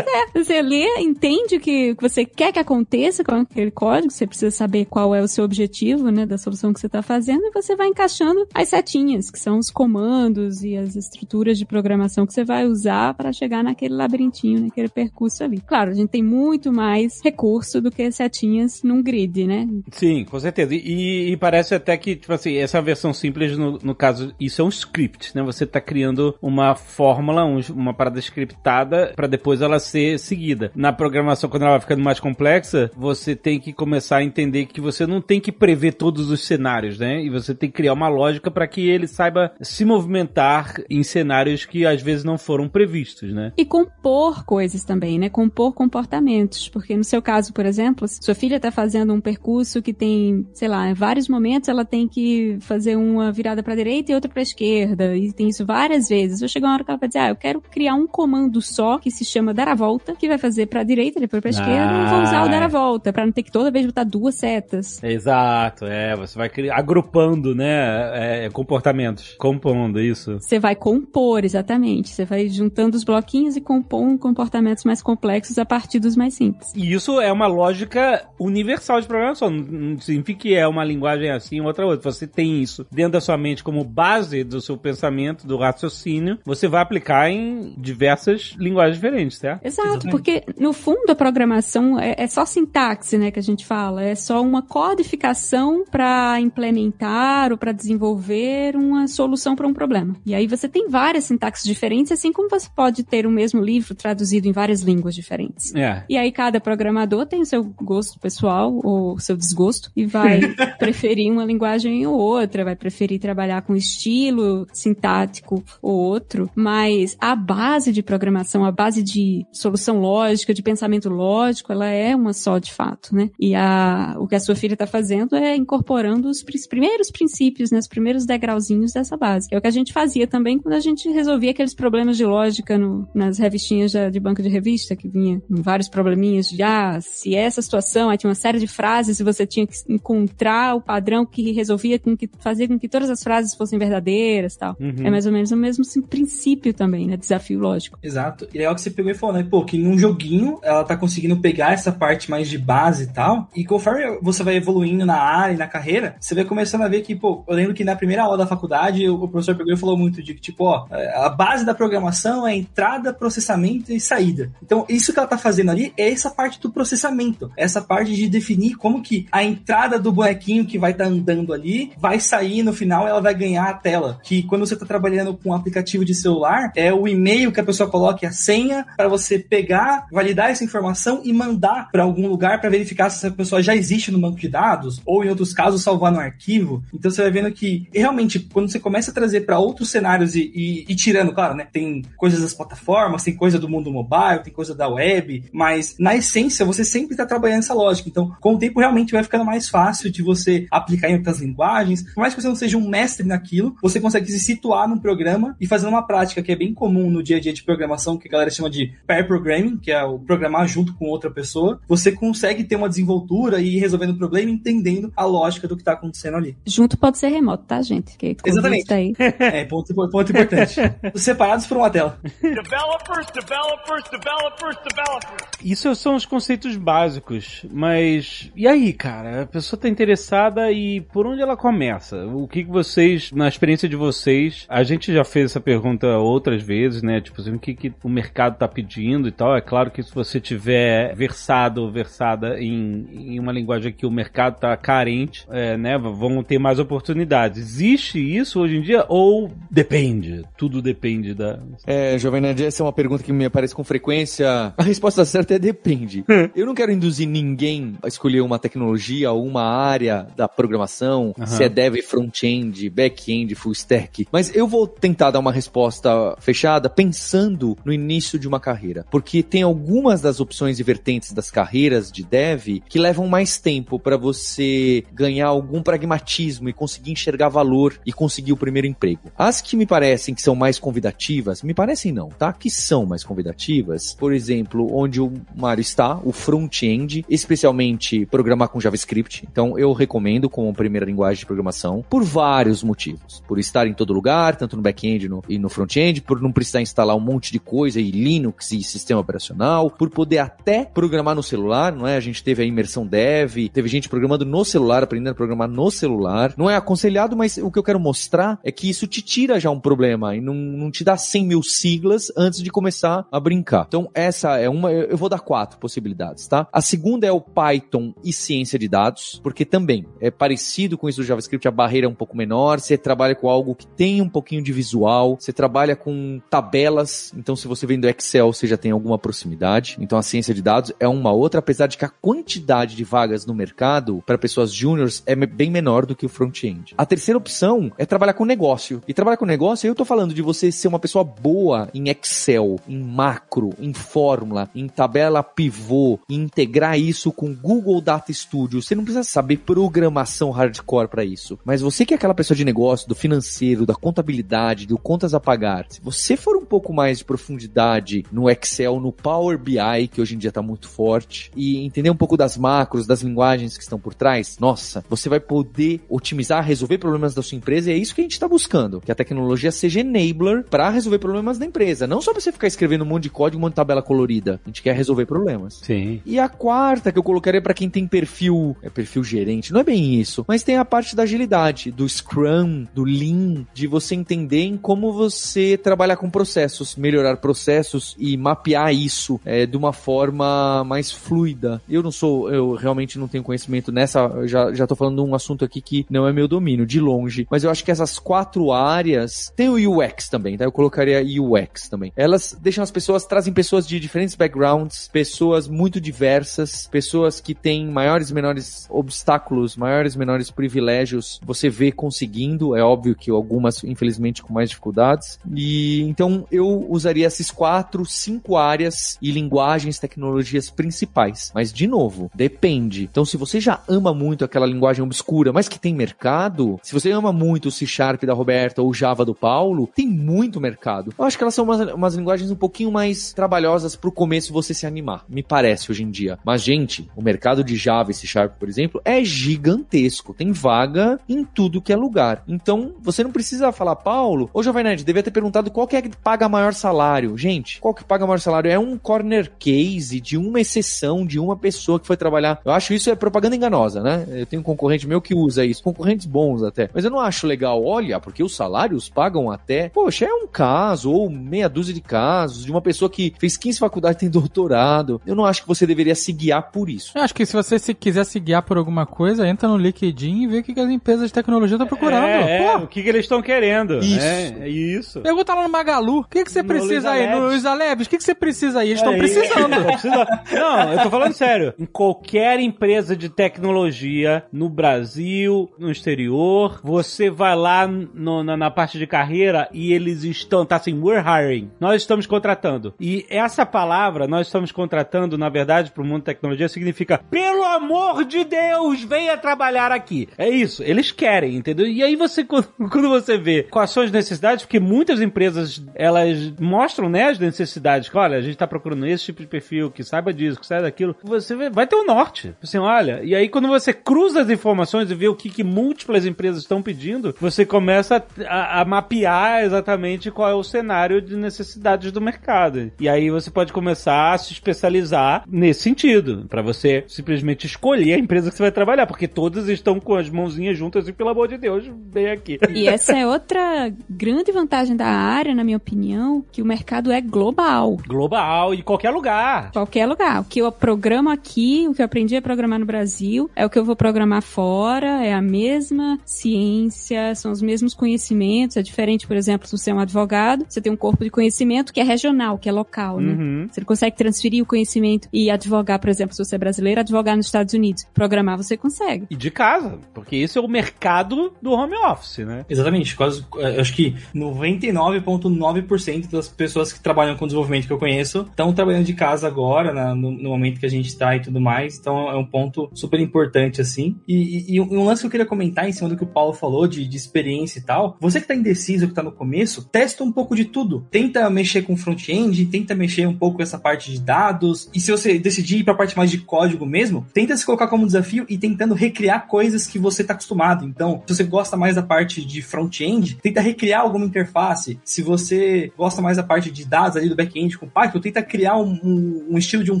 Você lê, entende o que que você quer que aconteça com aquele código, você precisa saber qual é o seu objetivo, né, da solução que você está fazendo, e você vai encaixando as setinhas, que são os comandos e as estruturas de programação que você vai usar para chegar naquele labirintinho, naquele percurso ali. Claro, a gente tem muito mais recurso do que setinhas num grid, né? Sim, com certeza. E, e parece até que, tipo assim, essa versão simples, no, no caso, isso é um script, né? Você tá criando uma fórmula, um- uma parada scriptada para depois ela ser seguida. Na programação, quando ela vai ficando mais complexa, você tem que começar a entender que você não tem que prever todos os cenários, né? E você tem que criar uma lógica para que ele saiba se movimentar em cenários que às vezes não foram previstos, né? E compor coisas também, né? Compor comportamentos. Porque no seu caso, por exemplo, sua filha está fazendo um percurso que tem, sei lá, vários momentos ela tem que fazer uma virada para direita e outra para esquerda. E tem isso várias vezes. Vai chegar uma hora que ela vai dizer, ah, eu quero criar um comando só que se chama dar a volta, que vai fazer para direita, depois para esquerda, e vou usar o dar a volta, para não ter que toda vez botar duas setas. Exato, é. Você vai agrupando, né? é, comportamentos. Compondo isso. Você vai compor, exatamente. Você vai juntando os bloquinhos e compondo comportamentos mais complexos a partir dos mais simples. E isso é uma lógica universal de programação. Não não significa que é uma linguagem assim, outra outra. Você tem isso dentro da sua mente como base do seu pensamento, do raciocínio. Você vai aplicar em diversas linguagens diferentes, certo? Exato, Exatamente. porque no fundo a programação é, é só sintaxe, né, que a gente fala, é só uma codificação para implementar ou para desenvolver uma solução para um problema. E aí você tem várias sintaxes diferentes, assim como você pode ter o mesmo livro traduzido em várias línguas diferentes. É. E aí cada programador tem o seu gosto pessoal ou o seu desgosto e vai preferir uma linguagem ou outra, vai preferir trabalhar com estilo sintático ou outro, mas a base de programação, a base de solução lógica, de pensamento lógico, ela é uma só de fato, né? E a, o que a sua filha está fazendo é incorporando os primeiros princípios, né, os primeiros degrauzinhos dessa base. É o que a gente fazia também quando a gente resolvia aqueles problemas de lógica no- nas revistinhas já de banco de revista, que vinha vários probleminhas de, ah, se essa situação, aí tinha uma série de frases e você tinha que encontrar o padrão que resolvia com que, fazia com que todas as frases fossem verdadeiras e tal. Uhum. É mais ou menos o mesmo assim, princípio também, né? Desafio lógico. Exato. E legal que você pegou e falou, né? Pô, que num joguinho ela tá conseguindo pegar essa parte mais de base e tal. E conforme você vai evoluindo na área e na carreira, você vai começando a ver que, pô, eu lembro que na primeira aula da faculdade o o professor pegou e falou muito de que, tipo, ó, a base da programação é entrada, processamento e saída. Então, isso que ela tá fazendo ali é essa parte do processamento. Essa parte de definir como que a entrada do bonequinho que vai estar andando ali vai sair no final ela vai ganhar a tela. Que quando você tá trabalhando com um aplicativo de celular, é o e-mail que a pessoa coloca a senha para você pegar, validar essa informação e mandar para algum lugar para verificar se essa pessoa já existe no banco de dados ou em outros casos salvar no arquivo. Então você vai vendo que realmente quando você começa a trazer para outros cenários e, e- e tirando, claro, né? Tem coisas das plataformas, tem coisa do mundo mobile, tem coisa da web, mas na essência você sempre está trabalhando essa lógica. Então, com o tempo realmente vai ficando mais fácil de você aplicar em outras linguagens. Por mais que você não seja um mestre naquilo, você consegue se situar num programa e fazer uma prática que é bem comum no dia a dia de programação, que a galera chama de pair programming, que é o programar junto com outra pessoa. Você consegue ter uma desenvoltura e ir resolvendo o problema entendendo a lógica do que está acontecendo ali. Junto pode ser remoto, tá, gente? Que Exatamente. Tá aí. É, ponto, ponto importante. Separados por uma tela. Developers, developers, developers, developers. Isso são os conceitos básicos, mas e aí, cara? A pessoa tá interessada e por onde ela começa? O que, que vocês, na experiência de vocês, as gente já fez essa pergunta outras vezes, né? Tipo assim, o que, que o mercado tá pedindo e tal. É claro que se você tiver versado ou versada em, em uma linguagem que o mercado tá carente, é, né? Vão ter mais oportunidades. Existe isso hoje em dia ou depende? Tudo depende da. É, Jovem Nerd, essa é uma pergunta que me aparece com frequência. A resposta certa é depende. Eu não quero induzir ninguém a escolher uma tecnologia ou uma área da programação, se é dev, front-end, back-end, full stack. Mas eu vou tentar dar uma resposta fechada pensando no início de uma carreira. Porque tem algumas das opções e vertentes das carreiras de dev que levam mais tempo para você ganhar algum pragmatismo e conseguir enxergar valor e conseguir o primeiro emprego. As que me parecem que são mais convidativas, me parecem não, tá? Que são mais convidativas, por exemplo, onde o Mário está, o front-end, especialmente programar com JavaScript. Então eu recomendo como primeira linguagem de programação por vários motivos. Por estar em todo lugar, tanto no back-end e no front-end, por não precisar instalar um monte de coisa e Linux e sistema operacional, por poder até programar no celular, não é? A gente teve a imersão dev, teve gente programando no celular, aprendendo a programar no celular. Não é aconselhado, mas o que eu quero mostrar é que isso te tira já um problema e não, não te dá 100 mil siglas antes de começar a brincar. Então, essa é uma, eu vou dar quatro possibilidades, tá? A segunda é o Python e ciência de dados, porque também é parecido com isso do JavaScript, a barreira é um pouco menor, você trabalha com algo que tem um pouquinho de visual, você trabalha com tabelas, então se você vem do Excel, você já tem alguma proximidade. Então, a ciência de dados é uma outra, apesar de que a quantidade de vagas no mercado para pessoas júniores é bem menor do que o front-end. A terceira opção é trabalhar com negócio. E trabalhar com negócio, eu tô falando de você ser uma pessoa boa em Excel, em macro, em fórmula, em tabela pivô, e integrar isso com Google Data Studio. Você não precisa saber programação hardcore para isso. Mas você que é aquela pessoa de negócio, do financeiro, da contabilidade, do contas a pagar, se você for um pouco mais de profundidade no Excel, no Power BI, que hoje em dia tá muito forte, e entender um pouco das macros, das linguagens que estão por trás, nossa, você vai poder otimizar, resolver problemas da sua empresa, e é isso que a gente está buscando, que a tecnologia seja enabler para resolver problemas da empresa, não só para você ficar escrevendo um monte de código, um monte de tabela colorida. A gente quer resolver problemas. Sim. E a quarta que eu colocaria para quem tem perfil, é perfil gerente, não é bem isso, mas tem a parte da agilidade, do Scrum, do Lean, de você entender em como você trabalhar com processos, melhorar processos e mapear isso é, de uma forma mais fluida. Eu não sou, eu realmente não tenho conhecimento nessa, já, já tô falando um assunto aqui que não é meu domínio, de longe, mas eu acho que essas quatro áreas, tem o UX também, tá? Eu colocaria UX também. Elas deixam as pessoas, trazem pessoas de diferentes backgrounds, pessoas muito diversas, pessoas que têm maiores e menores obstáculos, maiores e menores privilégios, você vê conseguindo, é óbvio que algumas, infelizmente, com mais dificuldades. E então eu usaria esses quatro, cinco áreas e linguagens, tecnologias principais. Mas, de novo, depende. Então, se você já ama muito aquela linguagem obscura, mas que tem mercado, se você ama muito o C Sharp da Roberta ou o Java do Paulo, tem muito mercado. Eu acho que elas são umas, umas linguagens um pouquinho mais trabalhosas pro começo você se animar, me parece hoje em dia. Mas, gente, o mercado de Java e C Sharp, por exemplo, é gigantesco. Tem vaga em tudo que é lugar. Então, você não precisa falar, Paulo, ô Jovem Nerd, devia ter perguntado qual que é que paga maior salário. Gente, qual que paga maior salário? É um corner case de uma exceção, de uma pessoa que foi trabalhar. Eu acho isso é propaganda enganosa, né? Eu tenho um concorrente meu que usa isso, concorrentes bons até. Mas eu não acho legal, olha, porque os salários pagam até. Poxa, é um caso, ou meia dúzia de casos, de uma pessoa que fez 15 faculdades e tem doutorado. Eu não acho que você deveria se guiar por isso. Eu acho que se você se quiser se guiar por alguma coisa, entra no LinkedIn e vê o que que as empresas de tecnologia estão procurando. É, é, Pô, o que, que eles estão querendo. Isso. É, é isso. Pergunta lá no Magalu. O que, que você No precisa aí? Luiza No. Luiza Labs? O que, que você precisa aí? Eles estão Aí, precisando. tão precisando. Não, eu tô falando sério. Em qualquer empresa de tecnologia, no Brasil, no exterior, você vai lá no- na, na parte de carreira e eles estão, tá assim, we're hiring. Nós estamos contratando. E essa palavra, nós estamos contratando, na verdade, pro mundo da tecnologia, significa, pelo amor de Deus, venha trabalhar aqui. É isso. Eles querem, entendeu? E aí você, quando quando você vê quais são as necessidades, porque muitas empresas, elas mostram, né, as necessidades. Que, olha, a gente tá procurando esse tipo de perfil, que saiba disso, que saiba daquilo. Você vê- vai ter o norte. Assim, olha, e aí quando você cruza as informações e vê o que, que múltiplas empresas estão pedindo, você começa a, a mapear exatamente qual é o cenário de necessidades do mercado. E aí você pode começar a se especializar nesse sentido, para você simplesmente escolher a empresa que você vai trabalhar, porque todas estão com as mãozinhas juntas e pelo amor de Deus, vem aqui. E essa é outra grande vantagem da área, na minha opinião, que o mercado é global. Global, em qualquer lugar. Qualquer lugar. O que eu programo aqui, o que eu aprendi a programar no Brasil, é o que eu vou programar fora, é a mesma ciência, são os mesmos conhecimentos. É diferente, por exemplo, se você é um advogado, você tem um corpo de conhecimento que é regional, que é local, né? Uhum. Você consegue transferir o conhecimento e advogar, por exemplo, se você é brasileiro, advogar nos Estados Unidos. Programar você consegue. E de casa, porque isso é o mercado do home office, né? Exatamente, quase, eu acho que 99,9% das pessoas que trabalham com desenvolvimento que eu conheço estão trabalhando de casa agora, no, no momento que a gente está e tudo mais, então é um ponto super importante, assim. E, e- e um lance que eu queria comentar em cima do que o Paulo falou, de, de experiência e tal, você que tá indeciso, que tá no começo, testa um pouco de tudo. Tenta mexer com front-end, tenta mexer um pouco com essa parte de dados, e se você decidir ir pra parte mais de código mesmo, tenta se colocar como desafio e tentando recriar coisas que você tá acostumado. Então, se você gosta mais da parte de front-end, tenta recriar alguma interface. Se você gosta mais da parte de dados ali do back-end com Python, tenta criar um, um- um estilo de um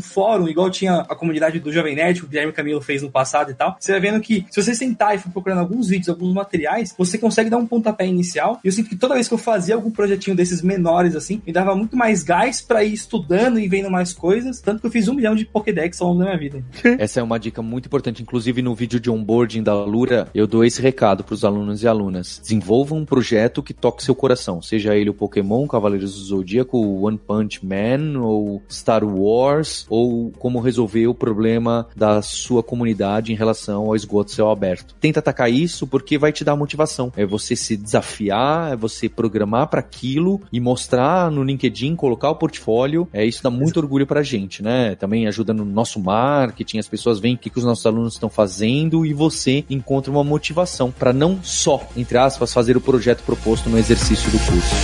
fórum, igual tinha a comunidade do Jovem Nerd, que o Guilherme Camilo fez no passado e tal. Você vai vendo que se você sentar e for procurando alguns vídeos, alguns materiais, você consegue dar um pontapé inicial. E eu sinto que toda vez que eu fazia algum projetinho desses menores assim, me dava muito mais gás pra ir estudando e vendo mais coisas. Tanto que eu fiz um milhão de Pokédex ao longo da minha vida. Essa é uma dica muito importante. Inclusive, no vídeo de onboarding da Lura, eu dou esse recado para os alunos e alunas. Desenvolva um projeto que toque seu coração. Seja ele o Pokémon, Cavaleiros do Zodíaco, One Punch Man, ou Star Wars, ou como resolver o problema da sua comunidade em relação ao esgoto céu aberto. Tenta atacar isso porque vai te dar motivação. É você se desafiar, é você programar para aquilo e mostrar no LinkedIn, colocar o portfólio. É isso dá muito orgulho pra gente, né? Também ajuda no nosso marketing, as pessoas veem o que, que os nossos alunos estão fazendo e você encontra uma motivação para não só, entre aspas, fazer o projeto proposto no exercício do curso.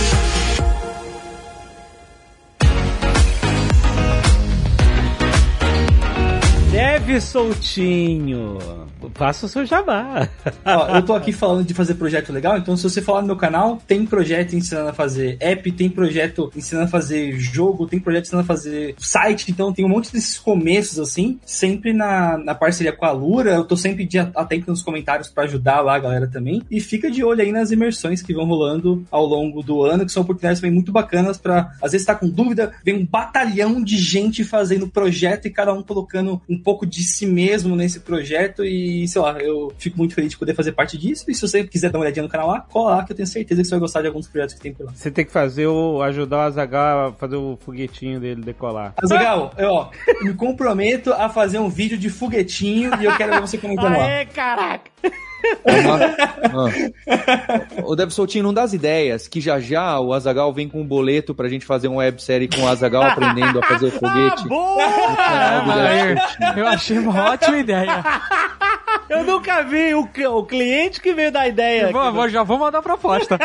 Deve soltinho. Faça o seu jabá. Ó, eu tô aqui falando de fazer projeto legal, então se você falar no meu canal, tem projeto ensinando a fazer app, tem projeto ensinando a fazer jogo, tem projeto ensinando a fazer site, então tem um monte desses começos assim, sempre na, na parceria com a Lura, eu tô sempre de atento nos comentários pra ajudar lá a galera também, e fica de olho aí nas imersões que vão rolando ao longo do ano, que são oportunidades também muito bacanas pra, às vezes tá com dúvida, vem um batalhão de gente fazendo projeto e cada um colocando um pouco de si mesmo nesse projeto e, sei lá, eu fico muito feliz de poder fazer parte disso. E se você quiser dar uma olhadinha no canal lá, cola lá que eu tenho certeza que você vai gostar de alguns projetos que tem por lá. Você tem que fazer o. ajudar o Azagal a fazer o foguetinho dele decolar. Azagal, eu, ó, me comprometo a fazer um vídeo de foguetinho e eu quero ver você comentando lá. Caraca! É Ah. O Deb Soltinho não dá as ideias, que já já o Azagal vem com um boleto pra gente fazer uma websérie com o Azagal aprendendo a fazer foguete. Ah, boa! eu achei uma ótima ideia. Eu nunca vi o, o cliente que veio da ideia. Vou- vou- já vou mandar a proposta.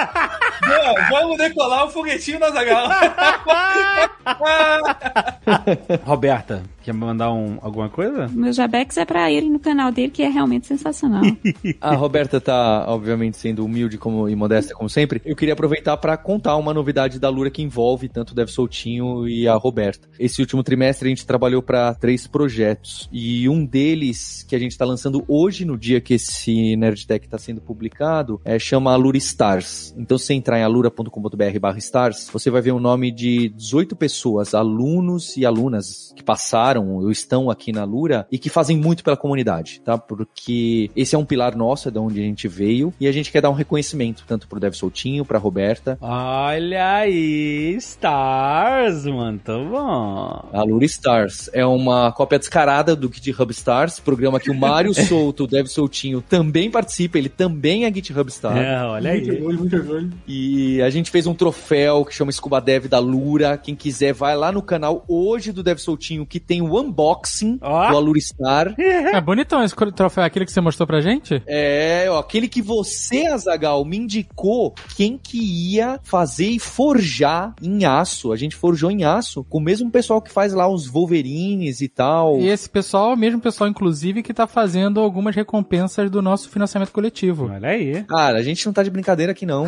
Vamos decolar o foguetinho do Azagal. Roberta, quer mandar um, alguma coisa? Meu Jabex é pra irem no canal dele, que é realmente sensacional. A Roberta tá, obviamente, sendo humilde como, e modesta como sempre. Eu queria aproveitar para contar uma novidade da Lura que envolve tanto o Dev Soltinho e a Roberta. Esse último trimestre a gente trabalhou para três projetos e um deles que a gente está lançando hoje, no dia que esse Nerdtech está sendo publicado, é, chama Alura Stars. Então, se você entrar em alura.com.br barra stars, você vai ver o nome de 18 pessoas, alunos e alunas que passaram ou estão aqui na Lura e que fazem muito pela comunidade, tá? Porque esse é um pilar nosso, é de onde a gente veio, e a gente quer dar um reconhecimento, tanto pro Dev Soltinho, pra Roberta, Olha aí, Stars, mano, tá bom. a Lura Stars. É uma cópia descarada do GitHub Stars, programa que o Mário Souto, o Dev Soltinho, também participa, ele também é GitHub Star. É, olha Muito aí. orgulho, muito orgulho. E a gente fez um troféu que chama Scuba Dev da Lura. Quem quiser, vai lá no canal hoje do Dev Soltinho, que tem o unboxing Ó. do Alura Star. É bonitão esse troféu, aquele que você mostrou pra gente? É, ó, aquele que você, Azagal, me indicou quem que ia fazer e forjar em aço. A gente forjou em aço com o mesmo pessoal que faz lá os Wolverines e tal. E esse pessoal, o mesmo pessoal, inclusive, que tá fazendo algumas recompensas do nosso financiamento coletivo. Olha aí. Cara, a gente não tá de brincadeira aqui não.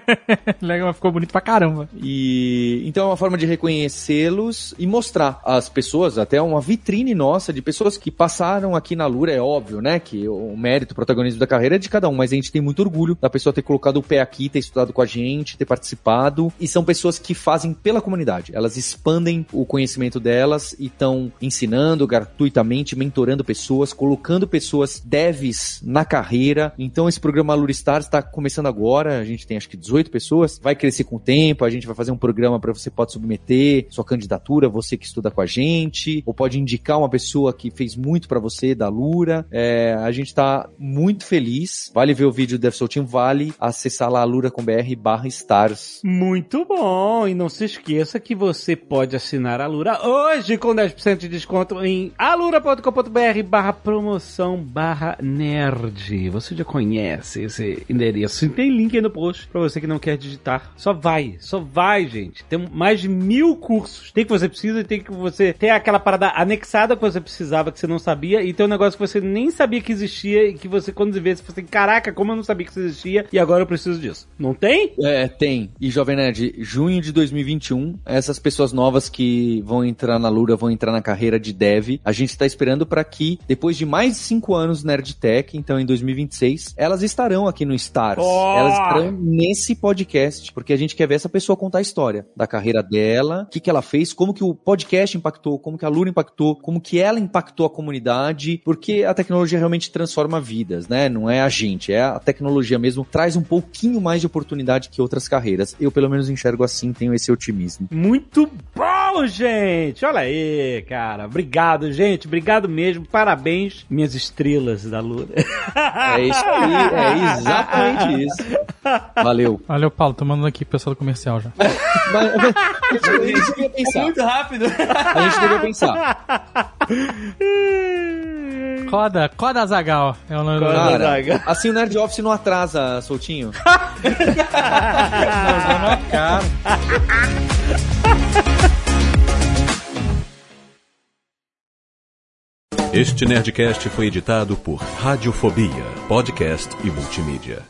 Legal, ficou bonito pra caramba. E então é uma forma de reconhecê-los e mostrar às pessoas, até uma vitrine nossa de pessoas que passaram aqui na Lura, é óbvio, né? Que o mérito, o protagonismo da carreira é de cada um, mas a gente tem muito orgulho da pessoa ter colocado o pé aqui, ter estudado com a gente, ter participado. E são pessoas que fazem pela comunidade. Elas expandem o conhecimento delas e estão ensinando gratuitamente, mentorando pessoas, colocando pessoas devs na carreira. Então esse programa Lura Stars está começando agora. A gente tem acho que 18 pessoas. Vai crescer com o tempo. A gente vai fazer um programa para você pode submeter sua candidatura, você que estuda com a gente, ou pode indicar uma pessoa que fez muito para você da Lura. É, a gente tá muito feliz. Vale ver o vídeo do Dev Soltinho, vale acessar lá lura.com.br barra stars. Muito bom! E não se esqueça que você pode assinar a Lura hoje com 10% de desconto em alura.com.br barra promoção barra nerd. Você já conhece esse endereço. Tem link aí no post pra você que não quer digitar. Só vai, só vai, gente. Tem mais de mil cursos. Tem que você precisa e tem que você ter aquela parada anexada que você precisava, que você não sabia, e tem um negócio que você nem sabia que existia e que você, quando vê, você fala assim, caraca, como eu não sabia que isso existia e agora eu preciso disso. Não tem? É, tem. E Jovem Nerd, junho de 2021, essas pessoas novas que vão entrar na Lura, vão entrar na carreira de dev, a gente está esperando para que, depois de mais de cinco anos Nerd Tech, então em 2026, elas estarão aqui no Stars. Oh! Elas estarão nesse podcast, porque a gente quer ver essa pessoa contar a história da carreira dela, o que, que ela fez, como que o podcast impactou, como que a Lura impactou, como que ela impactou a comunidade, porque a tecnologia realmente transforma vidas, né? Não é a gente, é a tecnologia mesmo, traz um pouquinho mais de oportunidade que outras carreiras. Eu, pelo menos, enxergo assim, tenho esse otimismo. Muito bom, gente! Olha aí, cara. Obrigado, gente. Obrigado mesmo. Parabéns, minhas estrelas da Lura. É isso aí, é exatamente isso. Valeu. Valeu, Paulo. Tô mandando aqui pro pessoal do comercial já. Mas, a gente devia pensar. Muito rápido. A gente devia pensar. Coda, Coda Zagal é o nome do Coda. Cara, Zaga. assim o Nerd Office não atrasa, Soltinho. cara. Este Nerdcast foi editado por Radiofobia, podcast e multimídia.